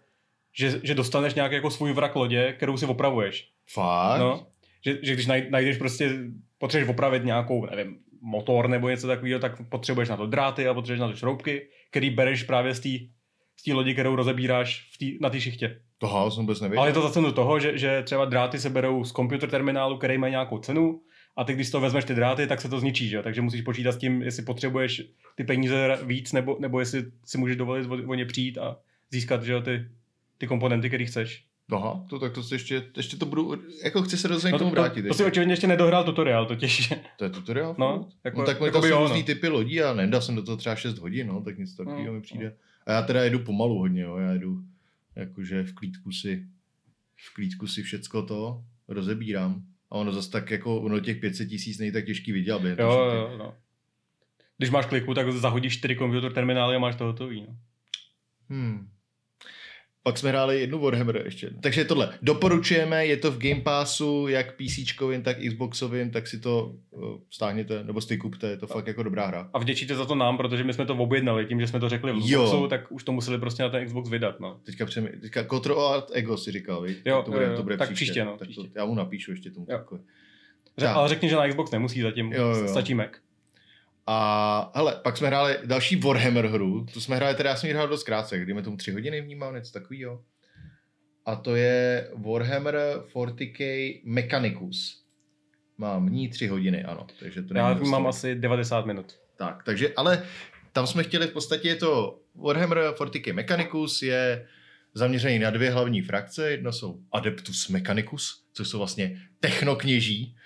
že, že dostaneš nějaký jako svůj vrak lodě, kterou si opravuješ. Fakt? No. Že, že když najdeš prostě, potřebuješ opravit nějakou, nevím, motor nebo něco takového, tak potřebuješ na to dráty a potřebuješ na to šroubky, který bereš právě z té z té lodi, kterou rozebíráš v tý, na té šichtě. Toho jsem vůbec nevěděl. Ale je to zase do toho, že, že třeba dráty se berou z computer terminálu, který má nějakou cenu a ty, když to vezmeš ty dráty, tak se to zničí, že? takže musíš počítat s tím, jestli potřebuješ ty peníze víc, nebo, nebo jestli si můžeš dovolit o, ně přijít a získat že, ty ty komponenty, které chceš. Aha, to tak to si ještě, ještě to budu, jako chci se rozhodně No k tomu to, to, vrátit. to ještě. si očividně ještě nedohrál tutoriál totiž. To je tutoriál? No, jako- no tak jako to jsou různý no. typy lodí a nedal jsem do toho třeba 6 hodin, no, tak nic takového No, mi přijde. A já teda jedu pomalu hodně, jo, já jedu jakože v klídku si, v klídku si všecko to rozebírám. A ono zase tak jako, ono těch 500 tisíc není tak těžký vydělat Jo, jo, jo, no. Když máš kliku, tak zahodíš čtyři computer terminály a máš to hotový. No. Hmm. Pak jsme hráli jednu Warhammer ještě. Takže tohle. Doporučujeme, je to v Game Passu, jak PCčkovým, tak Xboxovým, tak si to uh, stáhněte, nebo si to kupte, je to fakt jako dobrá hra. A vděčíte za to nám, protože my jsme to objednali, tím, že jsme to řekli v Jo. Xboxu, tak už to museli prostě na ten Xbox vydat. No. Teďka, přemi, teďka Control Art Ego si říkal? Jo, to bude, jo, jo. to bude Tak příště. příště, no, tak příště. To, já mu napíšu ještě tomu. Jo. Tak. ale řekni, že na Xbox nemusí zatím, Jo, jo. stačí Mac. A hele, pak jsme hráli další Warhammer hru, tu jsme hráli, teda já jsem ji hrál dost krátce, kdyme tomu tři hodiny vnímal, něco takového. A to je Warhammer 40k Mechanicus. Mám ní tři hodiny, ano. Takže to Já mám asi 90 minut. Tak, takže, ale tam jsme chtěli v podstatě je to Warhammer 40k Mechanicus je zaměřený na dvě hlavní frakce. Jedno jsou Adeptus Mechanicus, což jsou vlastně technokněží.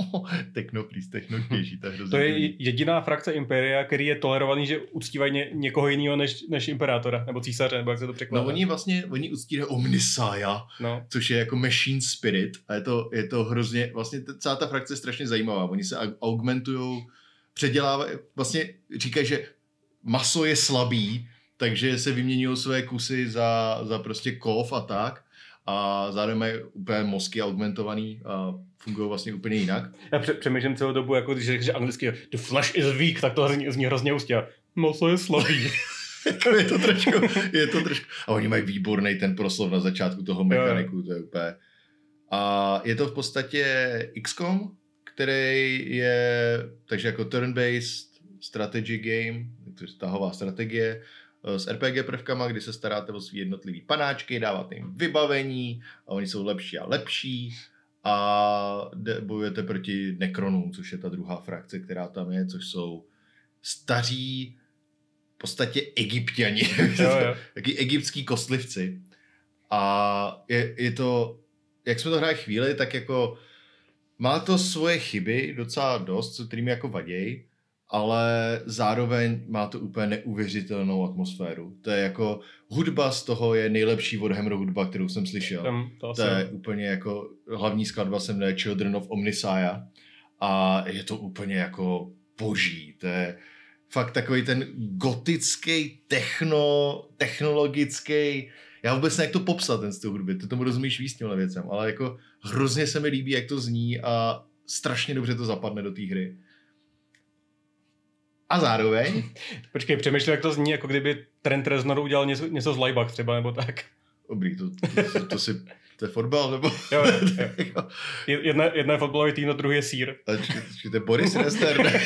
Technoplís, technokněží, to je jediná frakce Imperia, který je tolerovaný, že uctívají ně, někoho jiného než, než imperátora, nebo císaře, nebo jak se to překládá. No oni vlastně, oni uctívají Omnisaja, no. což je jako machine spirit a je to, je to hrozně, vlastně celá ta frakce je strašně zajímavá. Oni se augmentují, předělávají, vlastně říkají, že maso je slabý, takže se vyměňují své kusy za, za prostě kov a tak a zároveň mají úplně mozky augmentovaný a fungují vlastně úplně jinak. Já pře- přemýšlím celou dobu, jako když řekl, že anglicky the flesh is weak, tak to zní, zní hrozně ústě. Maso je slabý. je to trošku, je to trošku. A oni mají výborný ten proslov na začátku toho mechaniku, to je úplně. A je to v podstatě XCOM, který je, takže jako turn-based strategy game, to je tahová strategie, s RPG prvkama, kdy se staráte o svý jednotlivý panáčky, dáváte jim vybavení a oni jsou lepší a lepší a bojujete proti Nekronům, což je ta druhá frakce, která tam je, což jsou staří v podstatě egyptiani, taky egyptský kostlivci. A je, je to, jak jsme to hráli chvíli, tak jako má to svoje chyby docela dost, co kterými jako vaděj, ale zároveň má to úplně neuvěřitelnou atmosféru. To je jako, hudba z toho je nejlepší Warhammer hudba, kterou jsem slyšel. Tam, to To je úplně jako, hlavní skladba se jmenuje Children of Omnisaia a je to úplně jako boží. To je fakt takový ten gotický, techno, technologický, já vůbec nevím, jak to popsat, ten styl hudby, ty tomu rozumíš víc těmhle věcem, ale jako hrozně se mi líbí, jak to zní a strašně dobře to zapadne do té hry. A zároveň, Počkej, přemýšlím, jak to zní, jako kdyby Trent Reznor udělal něco, něco z Laibach třeba, nebo tak. dobrý, to, to, to, si, to je fotbal, nebo... Jo, jo, jo. Jedna, jedna je fotbalový tým, a druhý je sír. A počkej, to je Boris Rester, ne?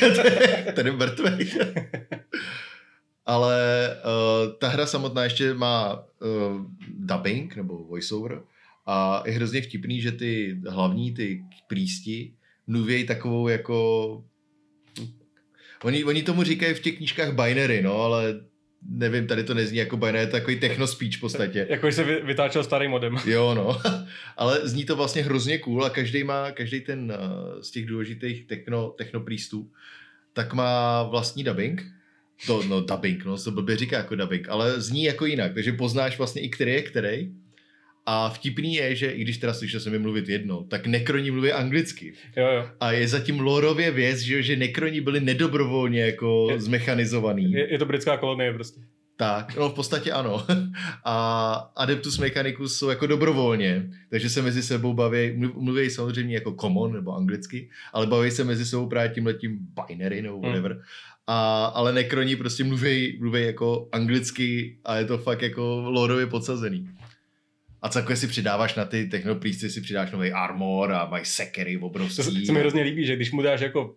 To ten je mrtvej. Ale uh, ta hra samotná ještě má uh, dubbing nebo voiceover a je hrozně vtipný, že ty hlavní, ty prísti mluvějí takovou jako... Oni, oni tomu říkají v těch knížkách binary, no, ale nevím, tady to nezní jako binary, je to takový techno speech v podstatě. Jako se vy, vytáčel starý modem. Jo, no. Ale zní to vlastně hrozně cool a každý má, každý ten uh, z těch důležitých techno, technoprýstů, tak má vlastní dubbing. To, no dubbing, no, to blbě říká jako dubbing, ale zní jako jinak, takže poznáš vlastně i který je který. A vtipný je, že i když teda slyšel jsem je mluvit jedno, tak nekroni mluví anglicky. Jo, jo. A je zatím lorově věc, že, že nekroni byli nedobrovolně jako Je- zmechanizovaný. Je, je to britská kolonie prostě. Tak, no v podstatě ano. A Adeptus Mechanicus jsou jako dobrovolně, takže se mezi sebou baví, mluv- mluví samozřejmě jako common nebo anglicky, ale baví se mezi sebou právě tím letím binary nebo whatever. A, ale nekroni prostě mluví, mluví jako anglicky a je to fakt jako lorově podsazený. A celkově si přidáváš na ty technoplísty, si přidáš nový armor a mají sekery To obrovský. se mi hrozně líbí, že když mu dáš jako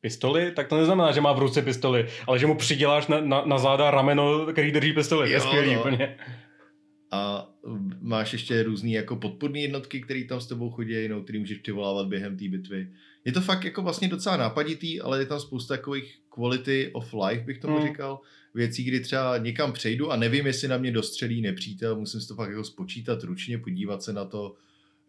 pistoli, tak to neznamená, že má v ruce pistoli, ale že mu přiděláš na, na, na záda rameno, který drží pistoli. To je Jo, skvělý no. úplně. A máš ještě různý jako podpůrné jednotky, které tam s tebou chodí, no, který můžeš přivolávat během té bitvy. Je to fakt jako vlastně docela nápaditý, ale je tam spousta takových quality of life, bych tomu Hmm. říkal. Věcí, kdy třeba někam přejdu a nevím, jestli na mě dostřelí nepřítel, musím si to fakt jako spočítat ručně, podívat se na to,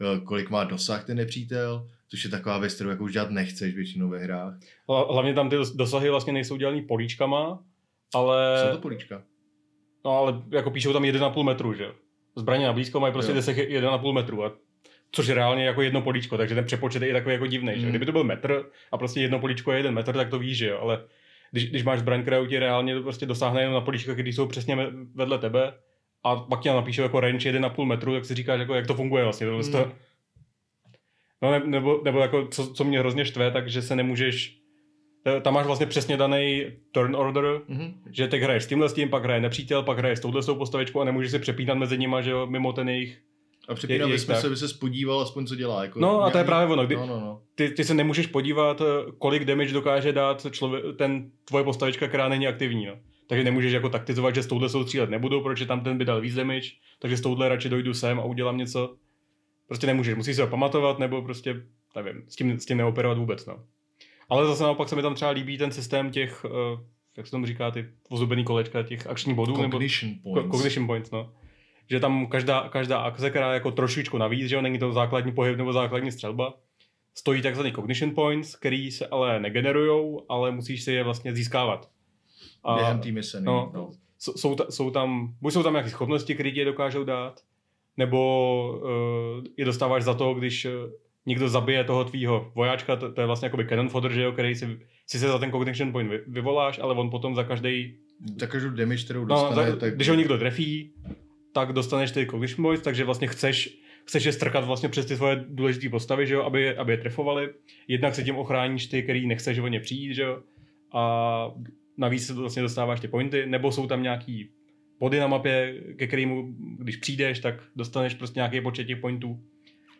eh, kolik má dosah ten nepřítel, což je taková věc, kterou jako už dělat nechceš většinou ve hrách. Hla- Hlavně tam ty dosahy vlastně nejsou dělaný políčkama, ale, Jsou to políčka. no, ale jako píšou tam 1,5 metru, že. Zbraně na blízko mají prostě Jo. desek 1,5 metru, a což je reálně jako jedno políčko, takže ten přepočet je i takový jako divný. Že? Mm. Kdyby to byl metr a prostě jedno políčko je jeden metr, tak to víš, že jo, ale když, když máš zbraň, která ti reálně to prostě dosáhne jenom na políčka, které jsou přesně ve- vedle tebe, a pak ti tam napíšou jako range 1,5 metru, tak si říkáš, jako, jak to funguje vlastně. Tohle Mm. to... No ne, nebo, nebo jako, co, co mě hrozně štve, takže se nemůžeš ta- tam máš vlastně přesně daný turn order, Mhm. že teď hraješ s tímhle s tím, pak hraje nepřítel, pak hraje s touhle postavičkou a nemůžeš si přepínat mezi nima, že jo, mimo ten jejich. A přepínám ve smyslu, tak. aby se spodíval aspoň, co dělá. Jako No a to je právě ono, kdy- No, no, no. Ty, ty se nemůžeš podívat, eh, kolik damage dokáže dát člověk, ten tvoje postavička, která není aktivní. No. Takže nemůžeš jako taktizovat, že s touhle soustřílet nebudu, protože tam ten by dal víc damage, takže s touhle radši dojdu sem a udělám něco. Prostě nemůžeš, musíš se ho pamatovat, nebo prostě, nevím, s tím, s tím neoperovat vůbec. No. Ale zase naopak se mi tam třeba líbí ten systém těch, uh, jak se tomu říká, ty ozubený kolečka, těch akčních bodů, nebo Cognition Co- points. Cognition points, no. Že tam každá, každá akce, která je jako trošičku navíc, že jo, není to základní pohyb nebo základní střelba, stojí takzvaný cognition points, který se ale negenerujou, ale musíš si je vlastně získávat. A Během té mise. no, No. s- jsou, jsou tam, buď jsou tam nějaké schopnosti, které ti je dokážou dát, nebo uh, je dostáváš za to, když uh, někdo zabije toho tvýho vojáčka, to, to je vlastně jakoby cannon fodder, že jo, který si, si se za ten cognition point vy, vyvoláš, ale on potom za každý Za každou damage, kterou No, dostane, za, tak... když ho někdo trefí, tak dostaneš ty cognition points, takže vlastně chceš, chceš je strkat vlastně přes ty svoje důležité postavy, že jo, aby, je- aby je trefovali. Jednak se tím ochráníš ty, který nechceš o ně přijít, že jo, a navíc se vlastně dostáváš ty pointy, nebo jsou tam nějaký body na mapě, ke kterému, když přijdeš, tak dostaneš prostě nějaký počet těch pointů.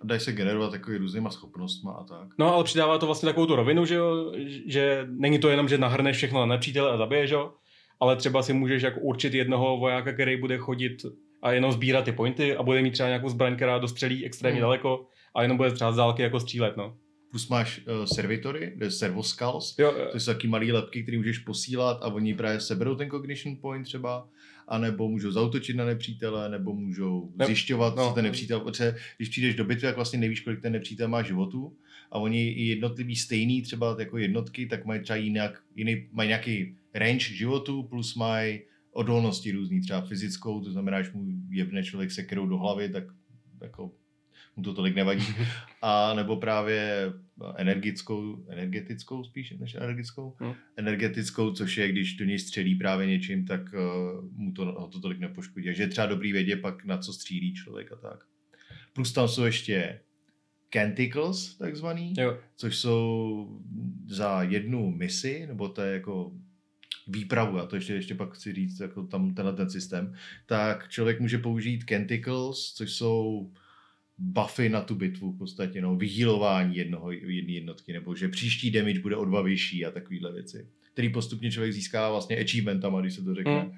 Dají se generovat takový různýma schopnostma a tak. No, ale přidává to vlastně takovou tu rovinu, že jo, že není to jenom, že nahrneš všechno na nepřítele a zabiješ ho, ale třeba si můžeš jako určit jednoho vojáka, který bude chodit a jenom sbírat ty pointy a bude mít třeba nějakou zbraň, která dostřelí extrémně Hmm. daleko a jenom bude třeba z dálky jako střílet, no. Plus máš uh, servitory, to je servoskulls, Jo, to jsou taky malé lepky, které můžeš posílat a oni právě seberou ten cognition point třeba, anebo můžou zautočit na nepřítele, nebo můžou Ne- zjišťovat, no. co ten nepřítel, protože když přijdeš do bitvy, tak vlastně nevíš, kolik ten nepřítel má životů a oni i jednotlivý stejný třeba jako jednotky, tak mají třeba jinak, jiný, mají nějaký range životů, plus mají odolnosti různý, třeba fyzickou, to znamená, že mu jebne člověk sekerou do hlavy, tak jako mu to tolik nevadí. A nebo právě energickou, energetickou spíš než energickou. Hmm. Energetickou, což je, když do něj střelí právě něčím, tak uh, mu to, ho to tolik nepoškodí. Takže je třeba dobrý vědět pak, na co střílí člověk a tak. Plus tam jsou ještě canticles, takzvaný, jo. což jsou za jednu misi, nebo to je jako výpravu, a to ještě, ještě pak chci říct, jako tam tenhle ten systém, tak člověk může použít canticles, což jsou buffy na tu bitvu v podstatě, no, vyhýlování jednoho, jedné jednotky, nebo že příští damage bude o dva vyšší a takovéhle věci, který postupně člověk získá vlastně achievementama, když se to řekne, Hmm.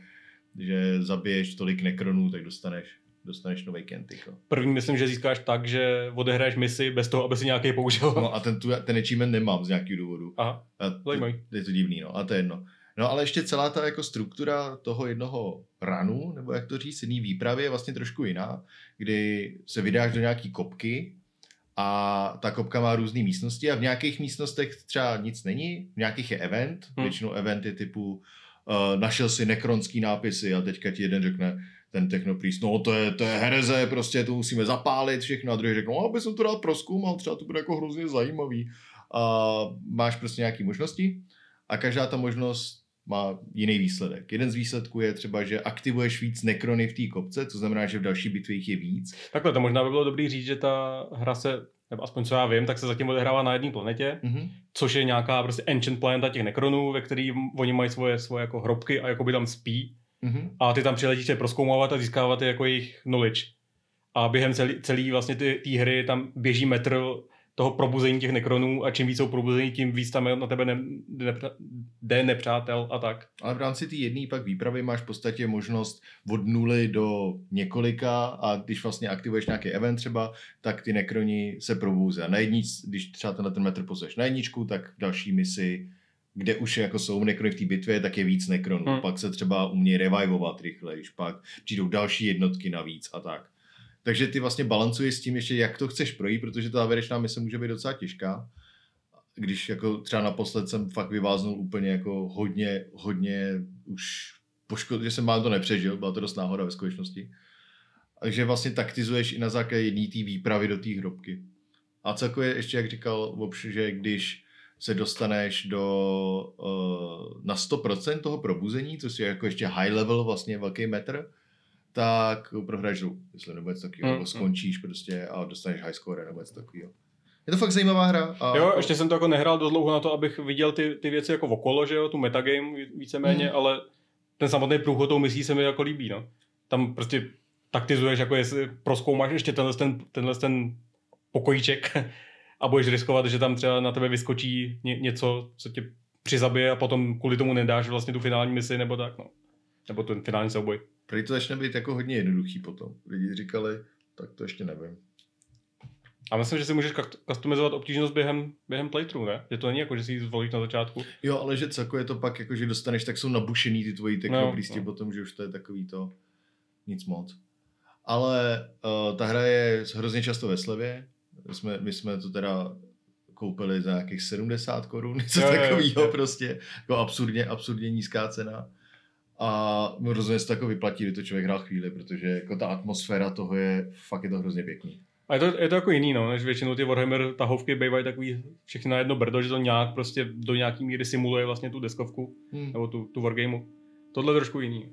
že zabiješ tolik nekronů, tak dostaneš, dostaneš nový canticle. První myslím, že získáš tak, že odehraješ misi bez toho, aby si nějaký použil. No a ten, tu, ten achievement nemám z nějakého důvodu. Aha, A to, Zajímavý. je to divný, no, a to je jedno. No ale ještě celá ta jako struktura toho jednoho ranu, nebo jak to říct, jedný výpravy je vlastně trošku jiná, kdy se vydáš do nějaký kopky a ta kopka má různé místnosti a v nějakých místnostech třeba nic není, v nějakých je event, Hmm. většinou eventy typu uh, našel si nekronský nápisy a teďka ti jeden řekne, ten technopriest, no to je, to je hereze, prostě to musíme zapálit všechno a druhý řekne, no aby jsem to rád proskoumal, třeba to bude jako hrozně zajímavý. A máš prostě nějaké možnosti a každá ta možnost má jiný výsledek. Jeden z výsledků je třeba, že aktivuješ víc nekrony v té kopce, to znamená, že v další bitvě jich je víc. takhle to možná by bylo dobrý říct, že ta hra se, nebo aspoň co já vím, tak se zatím odehrává na jedné planetě, Mhm. což je nějaká prostě ancient planeta těch nekronů, ve který oni mají svoje, svoje jako hrobky a jakoby tam spí Mhm. a ty tam přiletíš je proskoumávat a získávat je jako jejich knowledge. A během celý, celý vlastně ty, ty hry tam běží metr toho probuzení těch nekronů a čím víc jsou probuzení, tím víc tam na tebe ne, ne, jde nepřátel a tak. Ale v rámci té jedné pak výpravy máš v podstatě možnost od nuly do několika a když vlastně aktivuješ nějaký event třeba, tak ty nekroni se probouzí. A na jednič, když třeba tenhle ten metr pozveš na jedničku, tak další misi kde už jako jsou nekrony v té bitvě, tak je víc nekronů. Hmm. Pak se třeba umějí revivovat rychleji, pak přijdou další jednotky navíc a tak. Takže ty vlastně balancuješ s tím ještě, jak to chceš projít, protože ta závěrečná mise může být docela těžká. Když jako třeba naposled jsem fakt vyváznul úplně jako hodně, hodně už poškod, že jsem málem to nepřežil, byla to dost náhoda ve skutečnosti. Takže vlastně taktizuješ i na základě jedné té výpravy do té hrobky. A celkově ještě, jak říkal Vopš, že když se dostaneš do uh, na 100% toho probuzení, což je jako ještě high level, vlastně velký metr, tak prohraješ hru, jestli nebo něco takového, mm, nebo skončíš mm. prostě a dostaneš high score nebo něco takového. Je to fakt zajímavá hra. A jo, ještě jsem to jako nehrál dost dlouho na to, abych viděl ty, ty věci jako okolo, že jo, tu metagame víceméně, mm. ale ten samotný průchod tou misí se mi jako líbí, no. Tam prostě taktizuješ, jako jestli proskoumáš ještě tenhle ten, tenhle ten pokojíček a budeš riskovat, že tam třeba na tebe vyskočí ně, něco, co tě přizabije a potom kvůli tomu nedáš vlastně tu finální misi nebo tak, no. Nebo ten finální souboj. Prý to začne být jako hodně jednoduchý potom. Lidi říkali, tak to ještě nevím. A myslím, že si můžeš customizovat obtížnost během, během playthrough, ne? Že to není jako, že si ji zvolíš na začátku. Jo, ale že celkově je to pak, jako, že dostaneš, tak jsou nabušený ty tvoji technoblízky no, no. potom, že už to je takový to nic moc. Ale uh, ta hra je hrozně často ve slevě. My jsme, my jsme to teda koupili za nějakých 70 korun, něco takového prostě. Jako absurdně, absurdně nízká cena. A rozhodně se to jako vyplatí, kdy to člověk hrál chvíli, protože jako ta atmosféra toho je, fakt je to hrozně pěkný. A je to, je to jako jiný, no, než většinou ty Warhammer tahovky bývají takový všechny na jedno brdo, že to nějak prostě do nějaký míry simuluje vlastně tu deskovku, hmm. nebo tu, tu wargameu. Tohle je trošku jiný.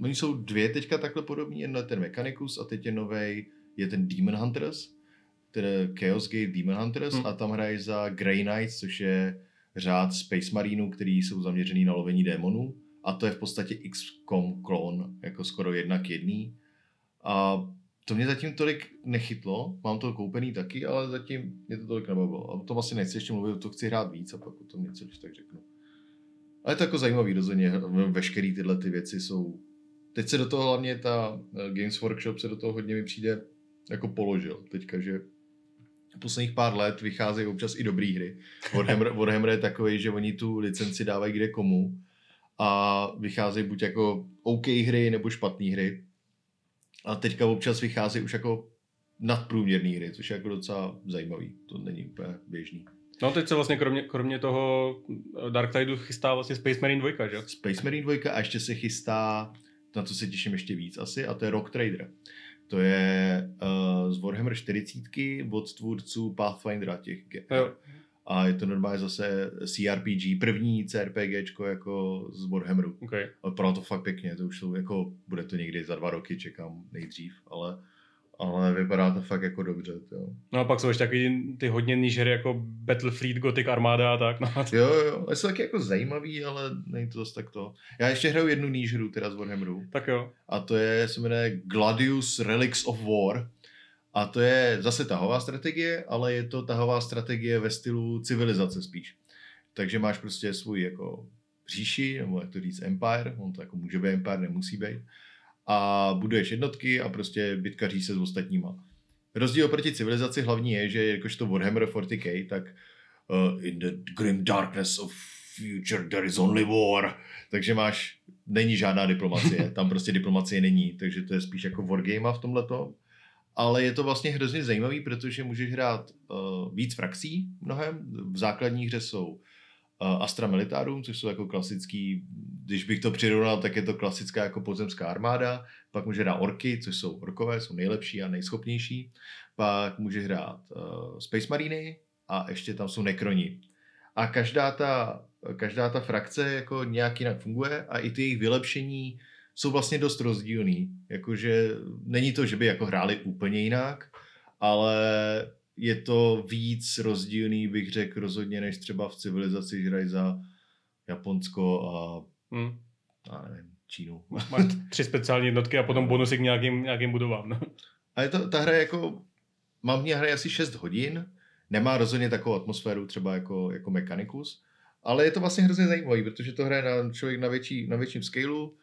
Oni jsou dvě teďka takhle podobní, jedna ten Mechanicus a teď je novej, je ten Demon Hunters, tedy Chaos Gate Demon Hunters hmm. a tam hrají za Grey Knights, což je řád Space Marinů, který jsou zaměřený na lovení démonů a to je v podstatě XCOM klon, jako skoro jedna k jedný. A to mě zatím tolik nechytlo, mám to koupený taky, ale zatím mě to tolik nebavilo. A o tom asi nechci ještě mluvit, to chci hrát víc a pak o tom něco, když tak řeknu. Ale je to jako zajímavý rozhodně, veškeré tyhle ty věci jsou... Teď se do toho hlavně ta eh, Games Workshop se do toho hodně mi přijde jako položil teďka, že posledních pár let vycházejí občas i dobré hry. Warhammer, Warhammer je takový, že oni tu licenci dávají kde komu a vycházejí buď jako OK hry nebo špatné hry. A teďka občas vycházejí už jako nadprůměrné hry, což je jako docela zajímavý. To není úplně běžný. No teď se vlastně kromě, kromě toho Dark Tideu chystá vlastně Space Marine 2, že? Space Marine 2 a ještě se chystá, na co se těším ještě víc asi, a to je Rock Trader. To je uh, z Warhammer 40 od tvůrců Pathfindera těch. Jo. A je to normálně zase CRPG, první CRPG jako z Warhammeru. Okay. Ale pro to fakt pěkně, to už jsou jako, bude to někdy za dva roky, čekám nejdřív, ale ale vypadá to fakt jako dobře. Jo. No a pak jsou ještě taky ty hodně níž hry jako Battlefleet, Gothic Armada a tak. No. Jo, jo, jsou taky jako zajímavý, ale není to zase tak to. Já ještě hraju jednu níž hru teda z Warhammeru. Tak jo. A to je, se jmenuje Gladius Relics of War. A to je zase tahová strategie, ale je to tahová strategie ve stylu civilizace spíš. Takže máš prostě svůj jako říši, nebo jak to říct, empire, on to jako může být empire, nemusí být. A buduješ jednotky a prostě bitkaří se s ostatníma. Rozdíl proti civilizaci hlavní je, že jakož to Warhammer 40k, tak uh, in the grim darkness of future there is only war. Takže máš, není žádná diplomacie, tam prostě diplomacie není, takže to je spíš jako wargame v tomhleto ale je to vlastně hrozně zajímavý, protože můžeš hrát uh, víc frakcí mnohem. V základní hře jsou uh, Astra Militarum, což jsou jako klasický, když bych to přirovnal, tak je to klasická jako pozemská armáda. Pak může hrát orky, což jsou orkové, jsou nejlepší a nejschopnější. Pak může hrát uh, Space Mariny a ještě tam jsou nekroni. A každá ta, každá ta frakce jako nějak jinak funguje a i ty jejich vylepšení jsou vlastně dost rozdílný. Jakože není to, že by jako hráli úplně jinak, ale je to víc rozdílný, bych řekl, rozhodně, než třeba v civilizaci hrají za Japonsko a, hmm. a nevím, Čínu. Máš tři speciální jednotky a potom bonusy k nějakým, nějakým budovám. No. A je to, ta hra jako, mám v ní hry asi 6 hodin, Nemá rozhodně takovou atmosféru třeba jako, jako Mechanicus, ale je to vlastně hrozně zajímavý, protože to hraje na člověk na, větší, na větším scaleu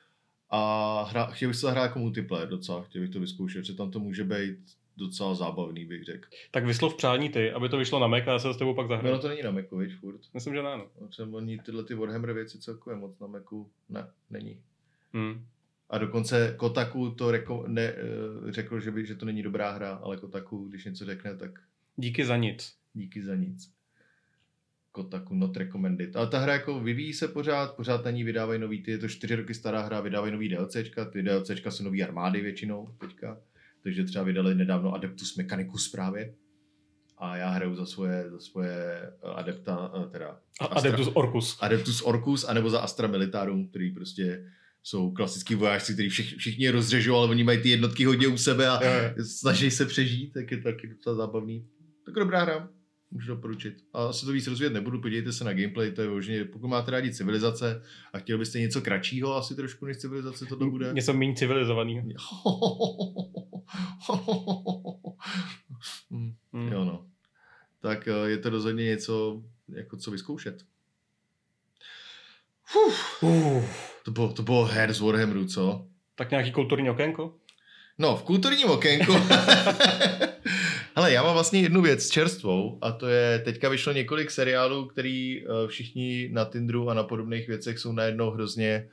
a hra, chtěl bych se zahrát jako multiplayer docela, chtěl bych to vyzkoušet, že tam to může být docela zábavný, bych řekl. Tak vyslov přání ty, aby to vyšlo na Mac a já se s tebou pak zahraju. No to není na Macu, víš, furt. Myslím, že ne, no. No, oni tyhle ty Warhammer věci celkově moc na Macu ne, není. Hmm. A dokonce Kotaku to reko, ne, eh, řekl, že, by, že to není dobrá hra, ale Kotaku, když něco řekne, tak Díky za nic. díky za nic. Kotaku not recommended. Ale ta hra jako vyvíjí se pořád, pořád na ní vydávají nový, ty je to čtyři roky stará hra, vydávají nový DLCčka, ty DLCčka jsou nový armády většinou teďka, takže třeba vydali nedávno Adeptus Mechanicus právě. A já hraju za svoje, za svoje eh, adepta, eh, teda A Adeptus Orcus. Adeptus Orcus, anebo za Astra Militarum, který prostě jsou klasický vojáci, který všich, všichni je rozřežou, ale oni mají ty jednotky hodně u sebe a jo. snaží se přežít, tak je to taky docela zábavný. Tak dobrá hra, můžu doporučit. A asi to víc rozvíjet nebudu, podívejte se na gameplay, to je možně, pokud máte rádi civilizace a chtěl byste něco kratšího asi trošku než civilizace, to bude. Něco méně civilizovaného. Hmm, Hmm. jo no. Tak eh, je to rozhodně něco, jako co vyzkoušet. Uh, To bylo, to bylo her z Warhammeru, co? tak nějaký kulturní okénko? No, v kulturním okénku. Hele, já mám vlastně jednu věc čerstvou a to je, teďka vyšlo několik seriálů, který eh, všichni na Tinderu a na podobných věcech jsou najednou hrozně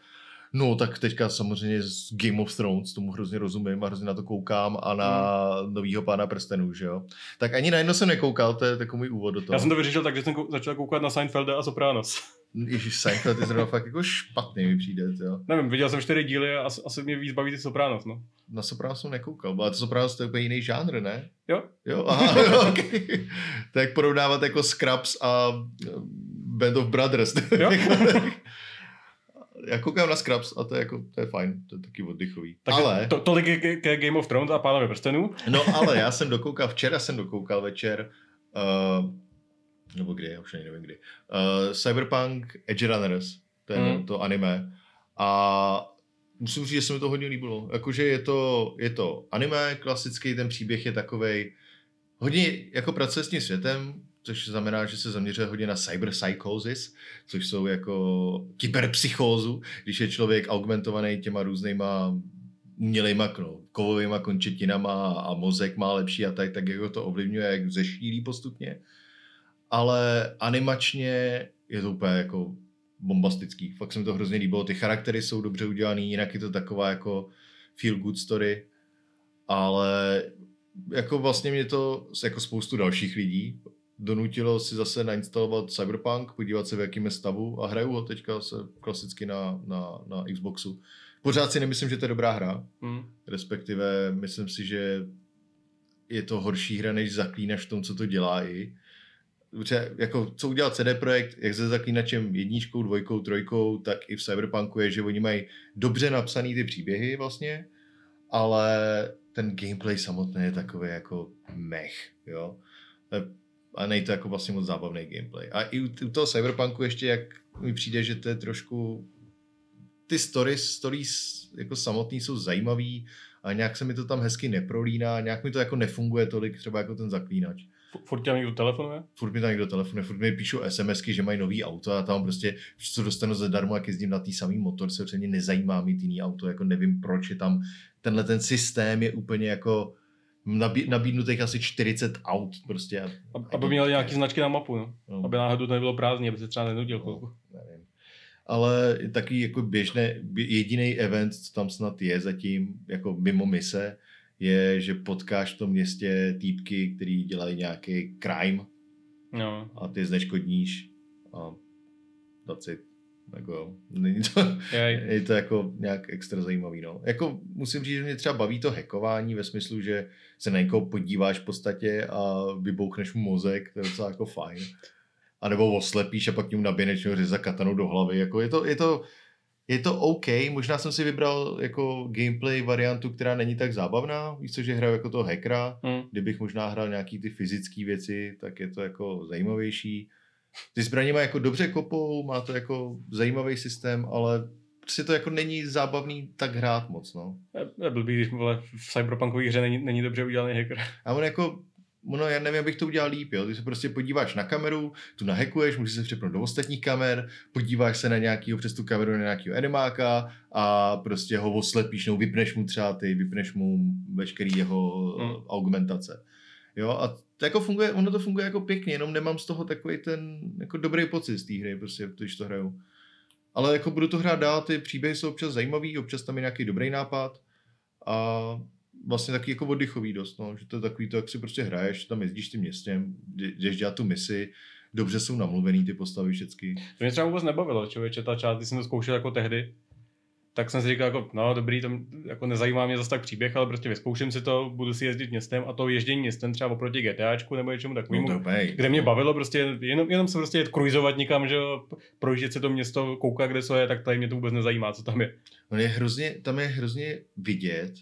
No, tak teďka samozřejmě z Game of Thrones, tomu hrozně rozumím a hrozně na to koukám a na Hmm. novýho pána prstenů, že jo. Tak ani na jedno jsem nekoukal, to je takový můj úvod do toho. Já jsem to vyřešil tak, že jsem kou- začal koukat na Seinfelda a Sopranos. Ježiš, Seinfeld je zrovna fakt jako špatný mi přijde, jo. Nevím, viděl jsem čtyři díly a asi, asi mě víc baví ty Sopranos, no. Na Sopranos jsem nekoukal, ale to Sopranos to je úplně jiný žánr, ne? Jo? Jo, aha, jo, okay. To je jak porovnávat jako Scrubs a eh, Band of Brothers. Jo? Já koukám na Scrubs a to je, jako, to je fajn, to je taky oddychový. Takže ale, to, tolik ke, ke, ke Game of Thrones a Pánovi prstenů. no ale já jsem dokoukal, včera jsem dokoukal večer, uh, nebo kdy, já už ani nevím kdy, uh, Cyberpunk Edge Runners, to je Hmm. to anime. A musím říct, že se mi to hodně líbilo. Jakože je to, je to anime, klasický, ten příběh je takovej, hodně jako pracuje s tím světem, což znamená, že se zaměřuje hodně na cyberpsychosis, což jsou jako kyberpsychózu, když je člověk augmentovaný těma různýma umělejma no, kovovýma končetinama a mozek má lepší a tak, tak jako to ovlivňuje, jak zešílí postupně. Ale animačně je to úplně jako bombastický. Fakt se mi to hrozně líbilo. Ty charaktery jsou dobře udělaný, jinak je to taková jako feel good story. Ale jako vlastně mě to jako spoustu dalších lidí donutilo si zase nainstalovat Cyberpunk, podívat se v jakém je stavu a hraju ho teďka se klasicky na, na, na Xboxu. Pořád si nemyslím, že to je dobrá hra, Hmm. respektive myslím si, že je to horší hra než Zaklínač v tom, co to dělá i. Protože jako, co udělal CD Projekt, jak se Zaklínačem jedničkou, dvojkou, trojkou, tak i v Cyberpunku je, že oni mají dobře napsaný ty příběhy vlastně, ale ten gameplay samotný je takový jako mech, jo. A nej to jako vlastně moc zábavný gameplay. A i u, u toho Cyberpunku ještě, jak mi přijde, že to je trošku ty stories, stories jako samotný jsou zajímavý a nějak se mi to tam hezky neprolíná, nějak mi to jako nefunguje tolik třeba jako ten zaklínač. Furt tě někdo telefonuje? Furt mi tam někdo telefonuje, furt mi píšou SMSky, že mají nový auto a tam prostě, co dostanu zadarmo, jak jezdím na tý samý motor, se úplně nezajímá mít jiný auto, jako nevím proč je tam, tenhle ten systém je úplně jako nabí, nabídnutých asi 40 aut prostě. a- Ab- Aby měl nějaký značky na mapu, no. no. Aby náhodou to nebylo prázdný, aby se třeba nenudil chvilku. nevím. Ale takový jako běžné, jediný event, co tam snad je zatím, jako mimo mise, je, že potkáš v tom městě týpky, který dělají nějaký crime No. a ty zneškodníš a that's it. Jako, není to, je to jako nějak extra zajímavý. No. Jako musím říct, že mě třeba baví to hackování ve smyslu, že se na někoho podíváš v podstatě a vybouchneš mu mozek, to je docela jako fajn. A nebo oslepíš a pak němu naběhneš řeza katanou do hlavy. Jako je, to, je, to, je to OK, možná jsem si vybral jako gameplay variantu, která není tak zábavná, víš co, že hraju jako toho hackera, Hm. kdybych možná hrál nějaký ty fyzické věci, tak je to jako zajímavější. Ty zbraně má jako dobře kopou, má to jako zajímavý systém, ale si to jako není zábavný tak hrát moc, no. Je- Je blbý, když vole, v cyberpunkové hře není, není dobře udělaný hacker. A on jako ono, já nevím, jak bych to udělal líp, jo. Ty se prostě podíváš na kameru, tu nahekuješ, můžeš se přepnout do ostatních kamer, podíváš se na nějakýho přes tu kameru na nějakého animáka a prostě ho oslepíš, nebo vypneš mu třeba ty, vypneš mu veškerý jeho hmm. augmentace. Jo, a to jako funguje, ono to funguje jako pěkně, jenom nemám z toho takový ten jako dobrý pocit z té hry, prostě, když to hraju. Ale jako budu to hrát dál, ty příběhy jsou občas zajímavý, občas tam je nějaký dobrý nápad a vlastně taky jako oddychový dost, no, že to je takový to, jak si prostě hraješ, tam jezdíš tím městem, jde- jdeš dělat tu misi, dobře jsou namluvený ty postavy všechny. To mě třeba vůbec nebavilo, člověče, ta část, když jsem to zkoušel jako tehdy, tak jsem si říkal, jako, no dobrý, to jako nezajímá mě zase tak příběh, ale prostě vyzkouším si to, budu si jezdit městem a to ježdění městem třeba oproti GTAčku nebo něčemu No, takovému, úplně, kde mě bavilo prostě jenom, jenom se prostě jet cruizovat někam, že projíždět si to město, koukat, kde co je, tak tady mě to vůbec nezajímá, co tam je. On je hrozně, tam je hrozně vidět,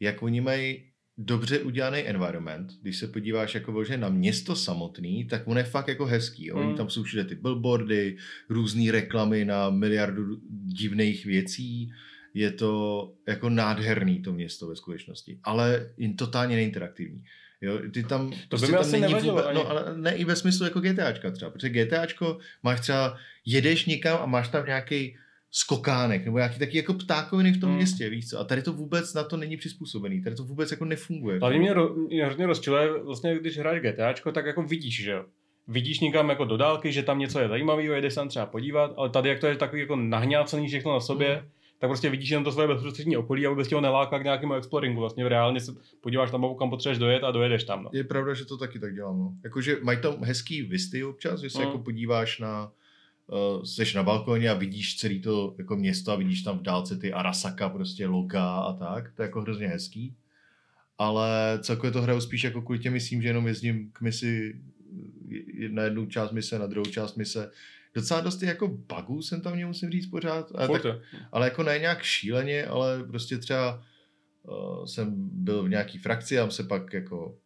jak oni mají dobře udělaný environment. Když se podíváš jako vyloženě na město samotný, tak on je fakt jako hezký. Jo? Mm. Mm. Tam jsou všude ty billboardy, různé reklamy na miliardu divných věcí. Je to jako nádherný to město ve skutečnosti, ale jen totálně neinteraktivní. Jo, ty tam, To by prostě mi tam asi není nevadilo vůbec, no, ale ne i ve smyslu jako GTAčka třeba, protože GTAčko máš třeba, jedeš někam a máš tam nějaký skokánek nebo nějaký taky jako ptákoviny v tom Hmm. hmm. městě, víš co? A tady to vůbec na to není přizpůsobený, tady to vůbec jako nefunguje. Hlavně mě, ro, mě hrozně rozčiluje, vlastně když hraješ GTAčko, tak jako vidíš, že jo. Vidíš někam jako do dálky, že tam něco je zajímavého, jedeš se tam třeba podívat, ale tady jak to je takový jako nahňácený všechno na sobě, Mm. tak prostě vidíš jenom to svoje bezprostřední okolí a vůbec tě ho neláká k nějakému exploringu. Vlastně reálně se podíváš tam, kam potřebuješ dojet a dojedeš tam. No. Je pravda, že to taky tak dělám. No. Jakože mají tam hezký visty občas, že se Mm. jako podíváš na uh, seš na balkoně a vidíš celý to jako město a vidíš tam v dálce ty Arasaka, prostě loga a tak. To je jako hrozně hezký. Ale celkově to hraju spíš jako kvůli těm myslím, že jenom jezdím k misi eh, na jednu část mise, na druhou část mise. Docela dost jako bugů jsem tam měl, musím říct pořád. Ale, tak, ale jako ne nějak šíleně, ale prostě třeba uh, jsem byl v nějaký frakci a se pak jako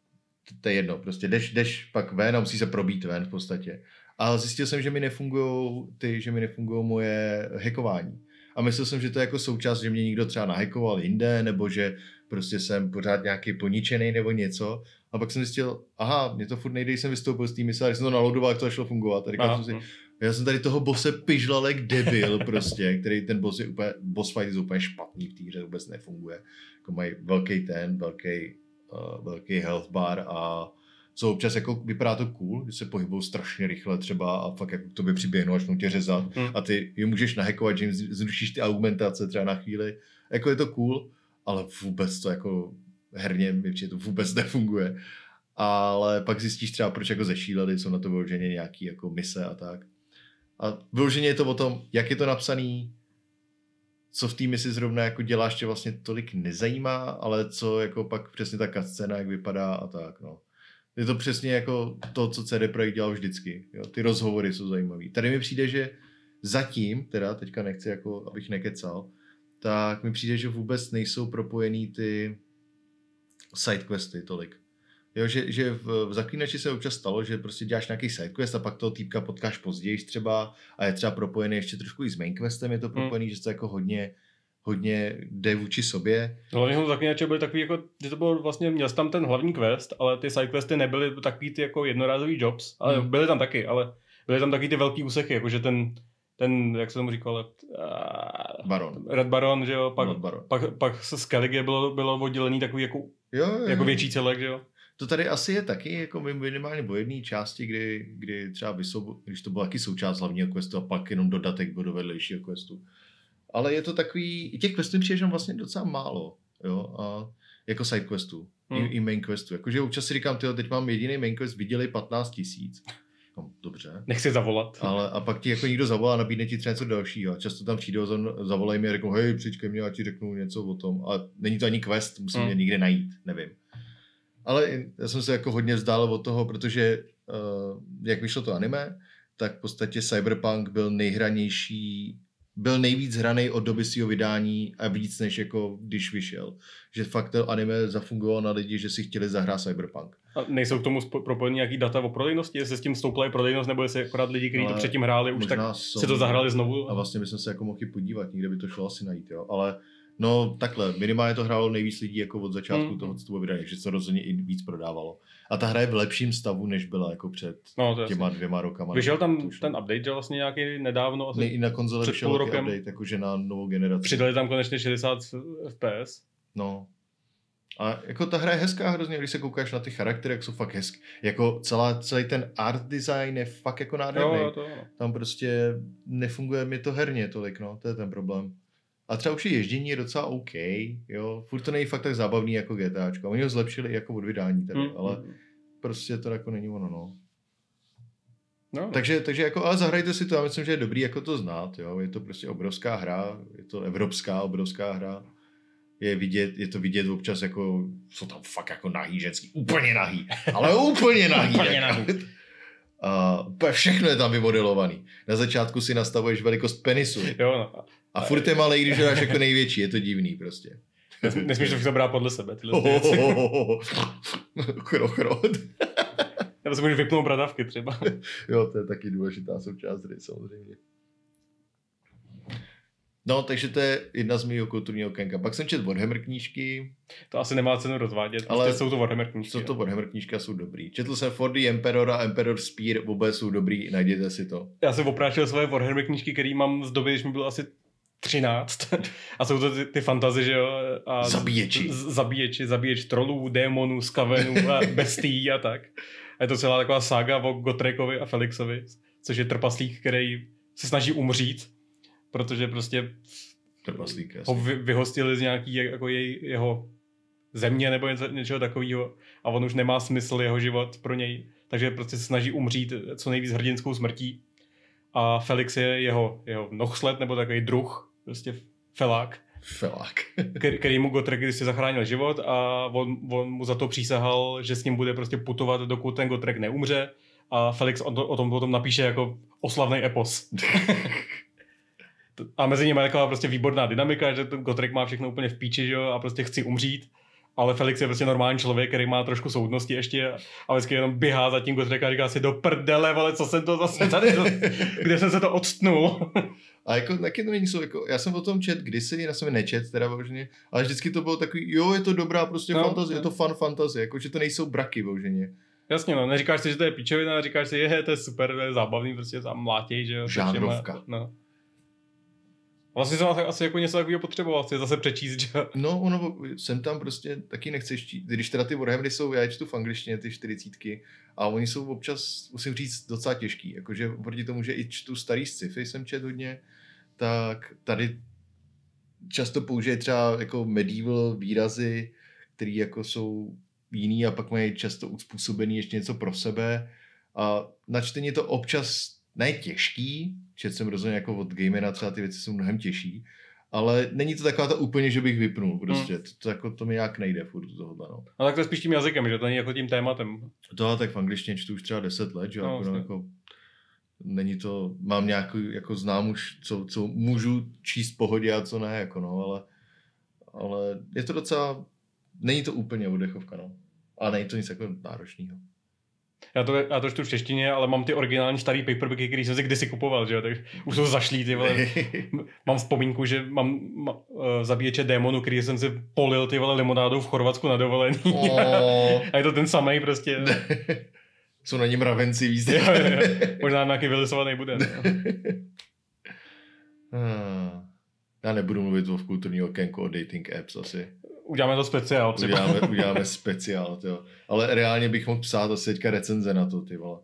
to je jedno, prostě jdeš, jdeš pak ven a musí se probít ven v podstatě. A zjistil jsem, že mi nefungují ty, že mi nefungují moje hackování. A myslel jsem, že to je jako součást, že mě někdo třeba nahackoval jinde, nebo že prostě jsem pořád nějaký poničený nebo něco. A pak jsem zjistil, aha, mě to furt nejde, jsem vystoupil z té mise, a když jsem to naloadoval, jak to začalo fungovat. A říkal jsem si, já jsem tady toho bose pižlalek debil prostě, který ten boss je úplně, boss fight je úplně špatný v té hře, vůbec nefunguje. Jako mají velký ten, velký, uh, velký health bar a co občas jako vypadá to cool, že se pohybují strašně rychle třeba a fakt jako k tobě přiběhnou, až tě řezat Hm. a ty je můžeš nahackovat, že jim zrušíš ty augmentace třeba na chvíli. Jako je to cool, ale vůbec to jako herně mi přijde to vůbec nefunguje. Ale pak zjistíš třeba, proč jako zešíleli, jsou na to vyloženě nějaký jako mise a tak. A vyloženě je to o tom, jak je to napsaný, co v té misi zrovna jako děláš, tě vlastně tolik nezajímá, ale co jako pak přesně ta scéna, jak vypadá a tak, no. Je to přesně jako to, co CD Projekt dělal vždycky. Jo? Ty rozhovory jsou zajímavý. Tady mi přijde, že zatím, teda teďka nechci jako, abych nekecal, tak mi přijde, že vůbec nejsou propojený ty sidequesty tolik. Jo, že, že v, v Zaklínači se občas stalo, že prostě děláš nějaký sidequest a pak toho týpka potkáš později třeba a je třeba propojený ještě trošku i s mainquestem, je to propojený, že to jako hodně, hodně jde vůči sobě. Hlavně jsou zaklínače byly takový, jako, že to bylo vlastně, měl jsi tam ten hlavní quest, ale ty sidequesty nebyly takový ty jako jednorázový jobs, ale Hmm. byly tam taky, ale byly tam taky ty velký úseky, jakože ten, ten, jak se tomu říkalo, uh, Baron. Red Baron, že jo, pak, Not Baron. pak, pak se Skellige bylo, bylo oddělený takový jako, Jo, jo, jako jo. větší celek, že jo. To tady asi je taky jako minimálně o jedné části, kdy, kdy třeba vysou, když to byla taky součást hlavního questu a pak jenom dodatek byl do vedlejšího questu. Ale je to takový, i těch questů přijde, vlastně docela málo, jo, a jako side questů, Hmm. i, i main questu. Jakože občas si říkám, tyjo, teď mám jediný main quest, viděli 15 tisíc. No, dobře. Nechci zavolat. Ale a pak ti jako někdo zavolá, nabídne ti třeba něco dalšího. A často tam přijdou, za- zavolají mi a řeknou, hej, přijď ke mně a ti řeknu něco o tom. A není to ani quest, musím Hmm. mě někde najít, nevím. Ale já jsem se jako hodně vzdál od toho, protože uh, jak vyšlo to anime, tak v podstatě Cyberpunk byl nejhranější, byl nejvíc hraný od doby svého vydání a víc než jako když vyšel. Že fakt to anime zafungovalo na lidi, že si chtěli zahrát Cyberpunk. A nejsou k tomu spo- propojení nějaký data o prodejnosti, jestli s tím stoupla i prodejnost, nebo jestli akorát lidi, kteří to předtím hráli, už tak jsou- si to zahrali znovu. A vlastně bychom se jako mohli podívat, někde by to šlo asi najít, jo. Ale No takhle, minimálně to hrálo nejvíc lidí jako od začátku Mm. toho, co to bylo vydané, že se to rozhodně i víc prodávalo. A ta hra je v lepším stavu, než byla jako před No, to těma dvěma rokama. Vyšel tam ten update, že vlastně nějaký nedávno, asi Ne, I na konzole vyšel rokem. update, jakože na novou generaci. přidali tam konečně 60 FPS. No. A jako ta hra je hezká hrozně, když se koukáš na ty charaktery, jak jsou fakt hezky. Jako celá, celý ten art design je fakt jako nádherný. Jo, to ano. Tam prostě nefunguje mi to herně tolik, no, to je ten problém. A třeba už ježdění je docela OK, jo, furt to není fakt tak zábavný jako GTAčko. Oni ho zlepšili jako od vydání tady, Mm, ale mm. prostě to jako není ono, no. No, Takže, takže jako, ale zahrajte si to, já myslím, že je dobrý jako to znát, jo, je to prostě obrovská hra, je to evropská obrovská hra, je vidět, je to vidět občas jako, jsou tam fakt jako nahý ženský, úplně nahý, ale úplně nahý. Úplně jako. nahý. A úplně všechno je tam vymodelovaný. Na začátku si nastavuješ velikost penisu jo, no. A furt je malý, když ho dáš jako největší, je to divný prostě. Nes- Nesmíš to všechno brát podle sebe, tyhle Oh, věci. oh, oh, oh. Chro, chro. Nebo si můžeš vypnout bradavky třeba. Jo, to je taky důležitá součást hry, samozřejmě. No, takže to je jedna z mého kulturního okénka. Pak jsem četl Warhammer knížky, To asi nemá cenu rozvádět, Ale ale jsou to Warhammer knížky. co to Warhammer knížka jsou dobrý. Četl jsem For the Emperor a Emperor Spear, oba jsou dobrý, najděte si to. Já jsem oprášil svoje Warhammer knížky, které mám z doby, když mi bylo asi 13. A jsou to ty, ty fantazy, že jo? A Zabíječi. Z, zabíječi, zabíječ trolů, démonů, skavenů a bestií a tak. A je to celá taková saga o Gotrekovi a Felixovi, což je trpaslík, který se snaží umřít, protože prostě Trpaslík, ho vy, vyhostili z nějaký jako jej, jeho země nebo něco, něčeho takového a on už nemá smysl jeho život pro něj, takže prostě se snaží umřít co nejvíc hrdinskou smrtí a Felix je jeho, jeho nohsled nebo takový druh, prostě felák, Felák. který, mu Gotrek kdysi zachránil život a on, on mu za to přísahal, že s ním bude prostě putovat, dokud ten Gotrek neumře a Felix o, to, o tom potom napíše jako oslavný epos. A mezi nimi je taková prostě výborná dynamika, že ten Gotrek má všechno úplně v píči, že jo, a prostě chci umřít. Ale Felix je prostě normální člověk, který má trošku soudnosti ještě a vždycky jenom běhá za tím Gotreka a říká si do prdele, ale co jsem to zase tady, kde jsem se to odstnul. A jako taky to není jsou, jako, já jsem o tom čet kdysi, já jsem nečet teda boženě, ale vždycky to bylo takový, jo, je to dobrá prostě No, fantazie, no. je to fun fantazie, jako, že to nejsou braky boženě. Jasně, no, neříkáš si, že to je pičovina, říkáš si, je, to je super, to je zábavný, prostě tam mlátěj, že jo. Žánrovka. všema, No. Vlastně jsem asi jako něco takového potřeboval, si zase přečíst, že. No, ono, jsem tam prostě taky nechceš číst, když teda ty Warhammery jsou, já je čtu v angličtině, ty čtyřicítky, a oni jsou občas, musím říct, docela těžký, jakože oproti tomu, že i čtu starý sci-fi, jsem čet hodně, tak tady často použije třeba jako medieval výrazy, které jako jsou jiný a pak mají často uspůsobený ještě něco pro sebe a na čtení to občas ne těžký, čet jsem rozhodně jako od gamera třeba ty věci jsou mnohem těžší, ale není to taková ta úplně, že bych vypnul prostě, to, to, jako, to mi nějak nejde furt do tohohle, no. A tak to spíš tím jazykem, že to není jako tím tématem. To tak v angličtině čtu už třeba 10 let, že No, jako, no, vlastně. jako není to, mám nějaký, jako znám už, co, co můžu číst pohodě a co ne, jako no, ale, ale je to docela, není to úplně oddechovka, no. Ale není to nic jako náročného. Já to, já to čtu v češtině, ale mám ty originální starý paperbacky, který jsem si kdysi kupoval, že jo, tak už jsou zašlý, ty vole. Mám vzpomínku, že mám ma, uh, zabíječe démonu, který jsem si polil ty vole limonádou v Chorvatsku na dovolení. Oh. A je to ten samý prostě. Jsou na něm mravenci víc. jo, jo, jo. Možná nějaký vylisovaný bude. No. Ah. Já nebudu mluvit o kulturní okénku o dating apps asi. Uděláme to speciál třeba. Uděláme, uděláme speciál, jo. Ale reálně bych mohl psát asi teďka recenze na to, ty vole.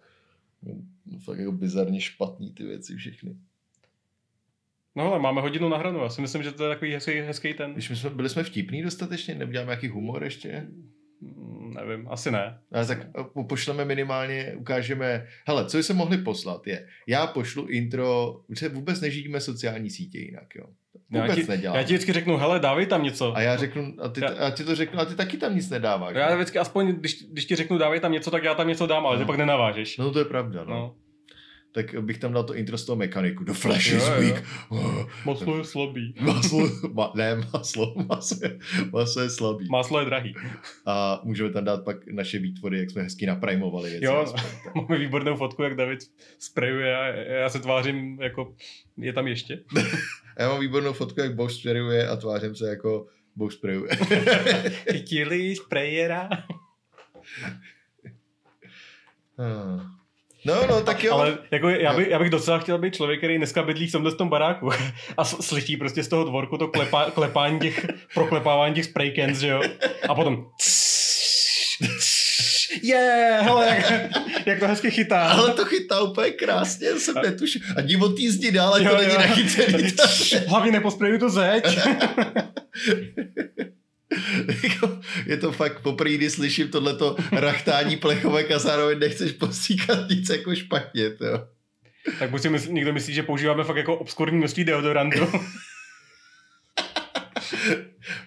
No, fakt jako bizarně špatný ty věci všechny. No ale máme hodinu na hranu, já si myslím, že to je takový hezký, hezký ten. Když my jsme, byli jsme vtipný dostatečně, neuděláme nějaký humor ještě? Mm, Nevím, asi ne. Ale tak po- pošleme minimálně, ukážeme, hele, co jsme mohli poslat je, já pošlu intro, že vůbec nežijíme sociální sítě jinak, jo. Já Vůbec ti, neděláme. já ti vždycky řeknu, hele, dávej tam něco. A já řeknu, a ty, Já- a ty to řeknu, a ty taky tam nic nedáváš. Já ne? vždycky aspoň, když, když ti řeknu, dávej tam něco, tak já tam něco dám, ale ty No. pak nenavážeš. No to je pravda, no. No. Tak bych tam dal to intro z toho mechaniku. The Flash is weak. Maslo je slabý. Maslo, ma, ne maslo, maso je, maso je slabý. Máslo je drahý. A můžeme tam dát pak naše výtvory, jak jsme hezky naprimovali věci. Jo, aspoň. máme výbornou fotku, jak David sprayuje a já se tvářím jako, je tam ještě. Já mám výbornou fotku, jak Bož sprayuje a tvářím se jako Bož sprayuje. Chytili sprayera. Ah. No, no, tak jo. Ale jako já, bych, já bych docela chtěl být člověk, který dneska bydlí v tomhle tom baráku a slyší prostě z toho dvorku to klepa, klepání těch, proklepávání těch spray cans, že jo? A potom je, yeah, hele, jak, jak to hezky chytá. Ale to chytá úplně krásně, jsem netušil. A divotý jízdí dál, ať to není jo. nachycený. Hlavně neposprejuj tu zeď. Jako, je to fakt poprvé, kdy slyším tohleto rachtání plechovek a zároveň nechceš posíkat nic jako špatně. To. tak buď si mysl, někdo myslí, že používáme fakt jako obskurní množství deodorantu.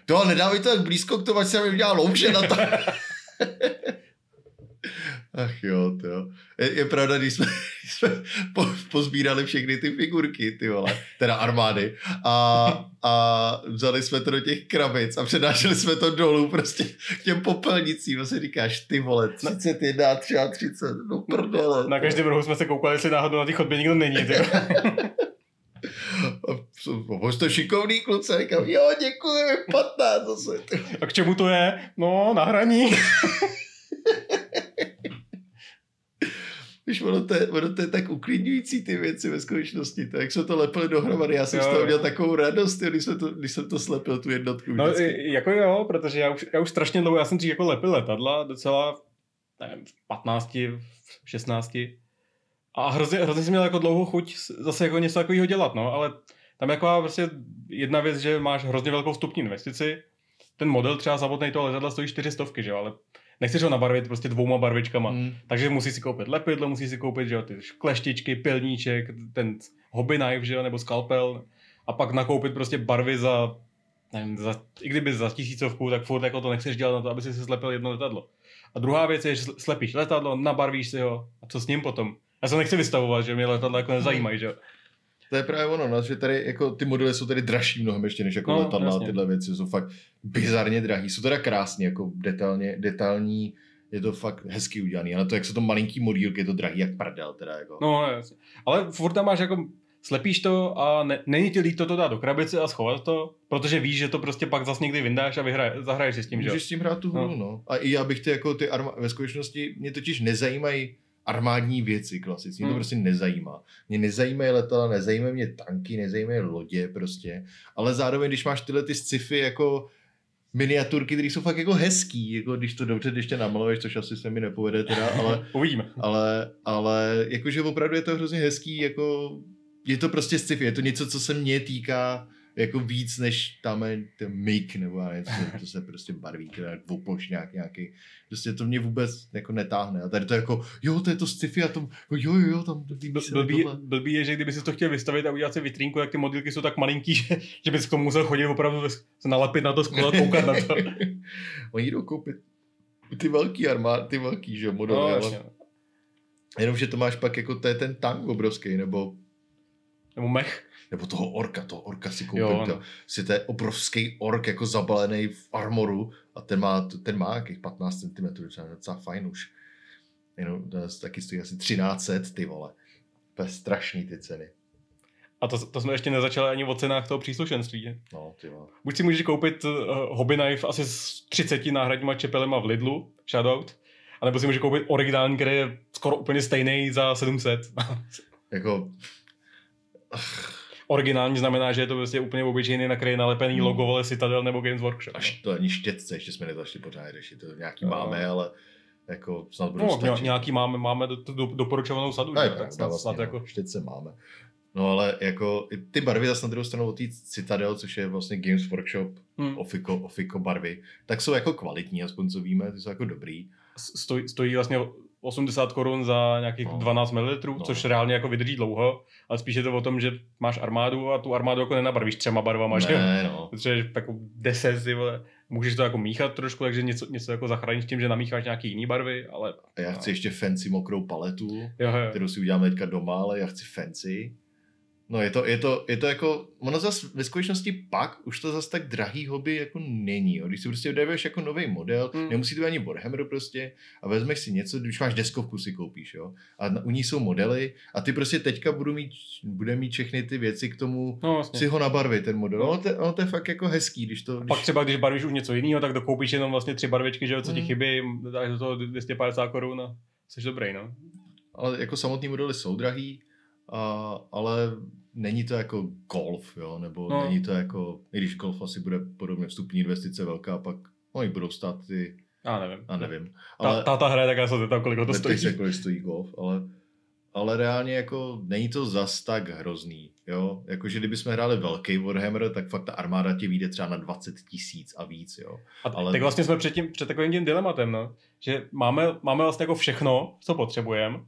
to nedávej to tak blízko k tomu, ať se mi udělá louže na to. Ach jo, to jo. Je, je pravda, když jsme, když jsme po, pozbírali všechny ty figurky, ty vole, teda armády, a, a vzali jsme to do těch krabic a předášeli jsme to dolů prostě k těm popelnicím a si říkáš, ty vole, 31, 33, no prdele. Na každém rohu jsme se koukali, jestli náhodou na té chodbě nikdo není. Ty. A jste šikovný kluci, říkám, jo, děkuji, 15 zase. A k čemu to je? No, na hraní. Víš, ono to, je, ono to je tak uklidňující ty věci ve skutečnosti. To, jak jsme to lepili dohromady, já jsem Jo, z toho měl takovou radost, jo, když, jsem to, když jsem to slepil, tu jednotku. No, vždycky. jako jo, protože já už, já už strašně dlouho, já jsem dřív jako lepil letadla, docela, nevím, v 15, v 16. A hrozně, hrozně jsem měl jako dlouho chuť zase jako něco takového dělat, no, ale tam je taková prostě jedna věc, že máš hrozně velkou vstupní investici, ten model třeba samotný toho letadla stojí 400, že jo, ale nechceš ho nabarvit prostě dvouma barvičkama. Hmm. Takže musíš si koupit lepidlo, musíš si koupit že jo, ty kleštičky, pilníček, ten hobby knife, že jo, nebo skalpel a pak nakoupit prostě barvy za, nevím, za, i kdyby za tisícovku, tak furt jako to nechceš dělat na to, aby si si slepil jedno letadlo. A druhá věc je, že sl- slepíš letadlo, nabarvíš si ho a co s ním potom? Já se nechci vystavovat, že mě letadla jako nezajímají, že jo. To je právě ono, no, že tady jako ty modely jsou tady dražší mnohem ještě než jako No, no, letadla jasně. tyhle věci jsou fakt bizarně drahý. Jsou teda krásně, jako detailně, detailní, je to fakt hezky udělaný, ale to, jak jsou to malinký modílky, je to drahý jak prdel, teda jako. No, jasně. Ale furt tam máš jako, slepíš to a ne, není ti líto to dát do krabice a schovat to, protože víš, že to prostě pak zas někdy vyndáš a vyhraje, zahraješ si s tím, že jo. Můžeš s tím hrát tu hru, no. no. A i já bych ty jako ty arma- ve skutečnosti, mě totiž nezajímají armádní věci klasicky, mě to Hmm. prostě nezajímá. Mě nezajímají letadla, nezajímají mě tanky, nezajímají lodě prostě, ale zároveň, když máš tyhle ty sci-fi jako miniaturky, které jsou fakt jako hezký, jako když to dobře ještě namaluješ, což asi se mi nepovede teda, ale, Uvidíme. ale, ale jakože opravdu je to hrozně hezký, jako je to prostě sci-fi, je to něco, co se mě týká jako víc než tam je ten mik nebo nevím, to, se prostě barví, teda dvouplošňák nějaký. Prostě to mě vůbec jako netáhne. A tady to je jako, jo, to je to sci-fi a tom, jo, jo, jo, tam líbí Bl- Blbý, blbý je, že kdyby si to chtěl vystavit a udělat si vitrínku, jak ty modilky jsou tak malinký, že, že bys k tomu musel chodit opravdu se nalepit na to sklo a koukat na to. Oni jdou koupit ty velký armád, ty velký, že jo, modely, No, ale jasně. jenom, že to máš pak jako, to je ten tank obrovský, nebo Nebo mech. Nebo toho orka, toho orka si koupil, Jo, to, no. si to je obrovský ork jako zabalený v armoru a ten má, ten má jakých 15 cm, to je docela fajn už. Jenom, taky stojí asi 1300, ty vole. To je strašný ty ceny. A to, to jsme ještě nezačali ani o cenách toho příslušenství. No, ty vole. Buď si můžeš koupit uh, hobby knife asi s 30 náhradníma čepelema v Lidlu, shoutout, anebo si můžeš koupit originální, který je skoro úplně stejný za 700. Jako, originální znamená, že je to prostě úplně obyčejný, na který je nalepený Hmm. logo vole Citadel nebo Games Workshop. až to ani štětce, ještě jsme nezašli pořád řešit, to nějaký Jo. máme, ale jako snad budou No, stačit. nějaký máme, máme do, do, doporučovanou sadu, No, že? tak pravda, snad, vlastně, snad no, jako, štětce máme. No ale jako i ty barvy zase na druhou stranu od té Citadel, což je vlastně Games Workshop, hm, Ofiko, Ofiko barvy, tak jsou jako kvalitní, aspoň co víme, ty jsou jako dobrý. stojí, stojí vlastně 80 korun za nějakých No. 12 ml, No. což reálně jako vydrží dlouho, ale spíš je to o tom, že máš armádu a tu armádu jako nenabarvíš třema barvama, že? Ne, no. Potřebuješ jako 10 ty vole, můžeš to jako míchat trošku, takže něco, něco jako zachráníš tím, že namícháš nějaký jiný barvy, ale... Já chci ještě fancy mokrou paletu, Jo, jo. kterou si uděláme teďka doma, ale já chci fancy. No je to, je to, je to jako, ono zas ve skutečnosti pak už to zas tak drahý hobby jako není, jo. Když si prostě vydáváš jako nový model, mm. nemusí to být ani Warhammer prostě a vezmeš si něco, když máš deskovku si koupíš, jo. A u ní jsou modely a ty prostě teďka budu mít, bude mít všechny ty věci k tomu, No vlastně. si ho nabarvit ten model. No. Ono to, ono to je fakt jako hezký, když to, když, pak třeba, když barvíš už něco jiného, tak dokoupíš jenom vlastně tři barvičky, že jo, co ti Hmm. chybí, dáš do toho 250 korun a jsi dobrý, no. ale jako samotný modely jsou drahý, a, ale není to jako golf, jo, nebo No. není to jako, i když golf asi bude podobně vstupní investice velká, pak oni budou stát ty, Já nevím. a nevím. Ta, Ale táta hraje, tak já se zeptám, kolik to stojí. se, kolik stojí golf, ale, ale reálně jako není to zas tak hrozný, jo. Jakože kdybychom hráli velký Warhammer, tak fakt ta armáda ti vyjde třeba na 20 tisíc a víc, jo. A ale- tak vlastně jsme před, tím, před takovým tím dilematem, no. že máme, máme vlastně jako všechno, co potřebujeme,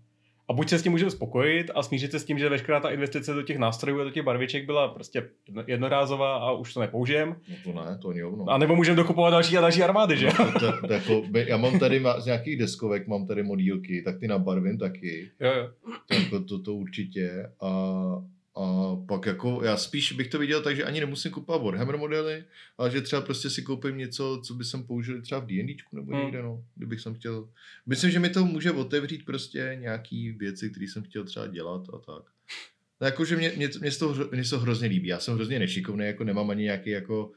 a buď se s tím můžeme spokojit a smířit se s tím, že veškerá ta investice do těch nástrojů a do těch barviček byla prostě jedno- jednorázová a už to nepoužijeme. No to ne, to ani hovno. A nebo můžeme dokupovat další a další armády, že? No, to, to, to, jako, já mám tady z nějakých deskovek, mám tady modílky, tak ty nabarvím taky. jo, jo. To, jako to, to určitě. A, a pak jako, já spíš bych to viděl tak, že ani nemusím kupovat Warhammer modely, ale že třeba prostě si koupím něco, co by jsem použil třeba v D&Dčku nebo Hmm. někde, no, kdybych jsem chtěl. Myslím, že mi to může otevřít prostě nějaký věci, které jsem chtěl třeba dělat a tak. No, jako, že mě, mě, mě, to, mě to hrozně líbí. Já jsem hrozně nešikovný, jako nemám ani nějaký jako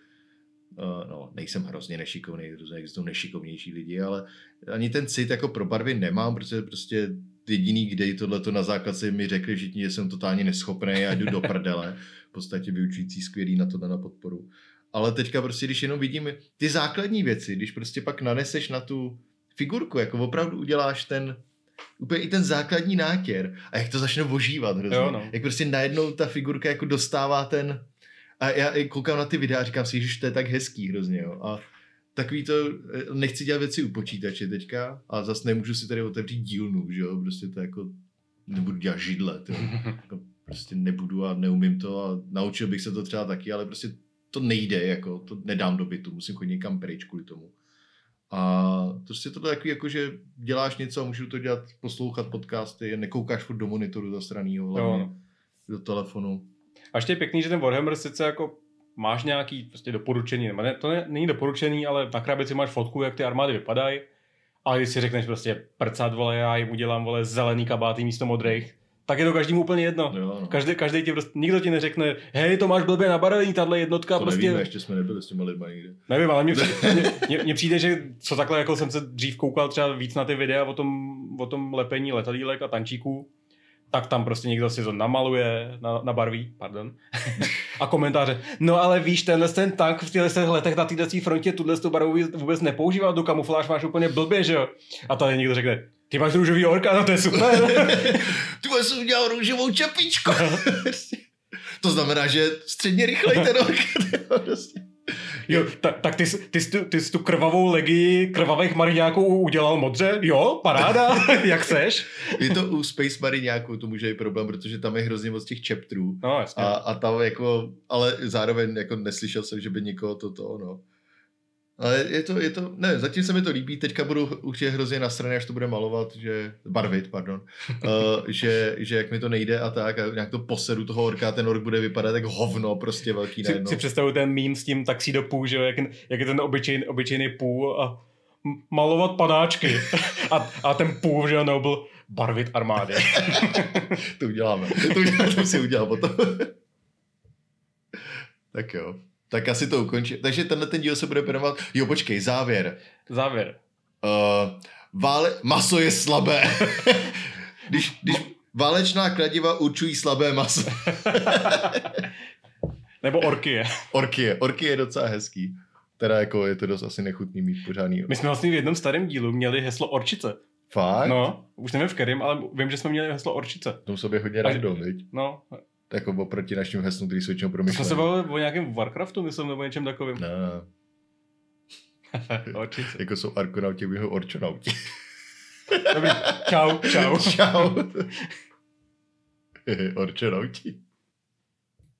Uh, no, nejsem hrozně nešikovný, hrozně existují nešikovnější lidi, ale ani ten cit jako pro barvy nemám, protože prostě jediný, kde tohleto na základce mi řekli všichni, že jsem totálně neschopný a jdu do prdele. V podstatě vyučující skvělý na tohle na podporu. Ale teďka prostě, když jenom vidím ty základní věci, když prostě pak naneseš na tu figurku, jako opravdu uděláš ten, úplně i ten základní nátěr a jak to začne ožívat hrozně. Jo, no. Jak prostě najednou ta figurka jako dostává ten, a já i koukám na ty videa a říkám si, že to je tak hezký hrozně, jo. A takový to, eh, nechci dělat věci u počítače teďka, a zase nemůžu si tady otevřít dílnu, že jo, prostě to jako, nebudu dělat židle, to jako prostě nebudu a neumím to a naučil bych se to třeba taky, ale prostě to nejde, jako, to nedám do bytu, musím chodit někam pryč kvůli tomu. A prostě to je takový, jako, že děláš něco a můžu to dělat, poslouchat podcasty, nekoukáš furt do monitoru zasranýho, hlavně no. do telefonu. A ještě je pěkný, že ten Warhammer sice jako máš nějaký prostě doporučení, nebo ne, to ne, není doporučení, ale na krabici máš fotku, jak ty armády vypadají. A když si řekneš prostě prcat, vole, já jim udělám, vole, zelený kabáty místo modrých, tak je to každému úplně jedno. Jo, no. Každý, každý ti prostě, nikdo ti neřekne, hej, to máš blbě nabarvení, tahle jednotka, To prostě, nevíme, ještě jsme nebyli s těma lidma nikde. nevím, ale mně přijde, přijde, že co takhle, jako jsem se dřív koukal třeba víc na ty videa o tom, o tom lepení letadílek a tančíků, tak tam prostě někdo si to namaluje, na, nabarví, pardon, a komentáře, no ale víš, tenhle ten tank v těchto letech na této frontě tuhle tu barvu vůbec nepoužíval, do kamufláž máš úplně blbě, že jo? A tady někdo řekne, ty máš růžový orka, no to je super. Ty jsem udělal růžovou čepičku. to znamená, že středně rychlej ten rok. Jo, tak, tak ty, jsi- ty, jsi tu, ty jsi tu krvavou legii krvavých mariňáků udělal modře? Jo, paráda, jak seš? Je to u Space Mariňáků, to může být problém, protože tam je hrozně moc těch chapterů. No, jasně. A, a tam jako, ale zároveň jako neslyšel jsem, že by někoho to to, no. Ale je to, je to, ne, zatím se mi to líbí, teďka budu určitě hrozně nasraný, až to bude malovat, že, barvit, pardon, uh, že, že jak mi to nejde a tak, a nějak to posedu toho orka, ten ork bude vypadat jak hovno, prostě velký si, najednou. si představuji ten mím s tím taxído pů, že jo, jak, jak je ten obyčejný, obyčejný půl a malovat panáčky. A, a ten půl, že jo, no, byl barvit armády. to uděláme, to, uděláme, to si udělám potom. tak jo. Tak asi to ukončím. Takže tenhle ten díl se bude jmenovat, jo počkej, závěr. Závěr. Uh, vále... Maso je slabé. když, když válečná kladiva určují slabé maso. Nebo orkie. Orkie. Orkie je docela hezký. Teda jako je to dost asi nechutný mít pořádný. My jsme vlastně v jednom starém dílu měli heslo orčice. Fakt? No. Už nevím v kterém, ale vím, že jsme měli heslo orčice. To sobě hodně random, viď? No, Tak oproti našim heslům, který jsou většinou to jsme se bavili o nějakém Warcraftu, myslím, nebo něčem takovým. Ne, Orčice. jako jsou arkonauti, byli orčonauti. Dobrý, čau, čau. Čau. Orčonauti.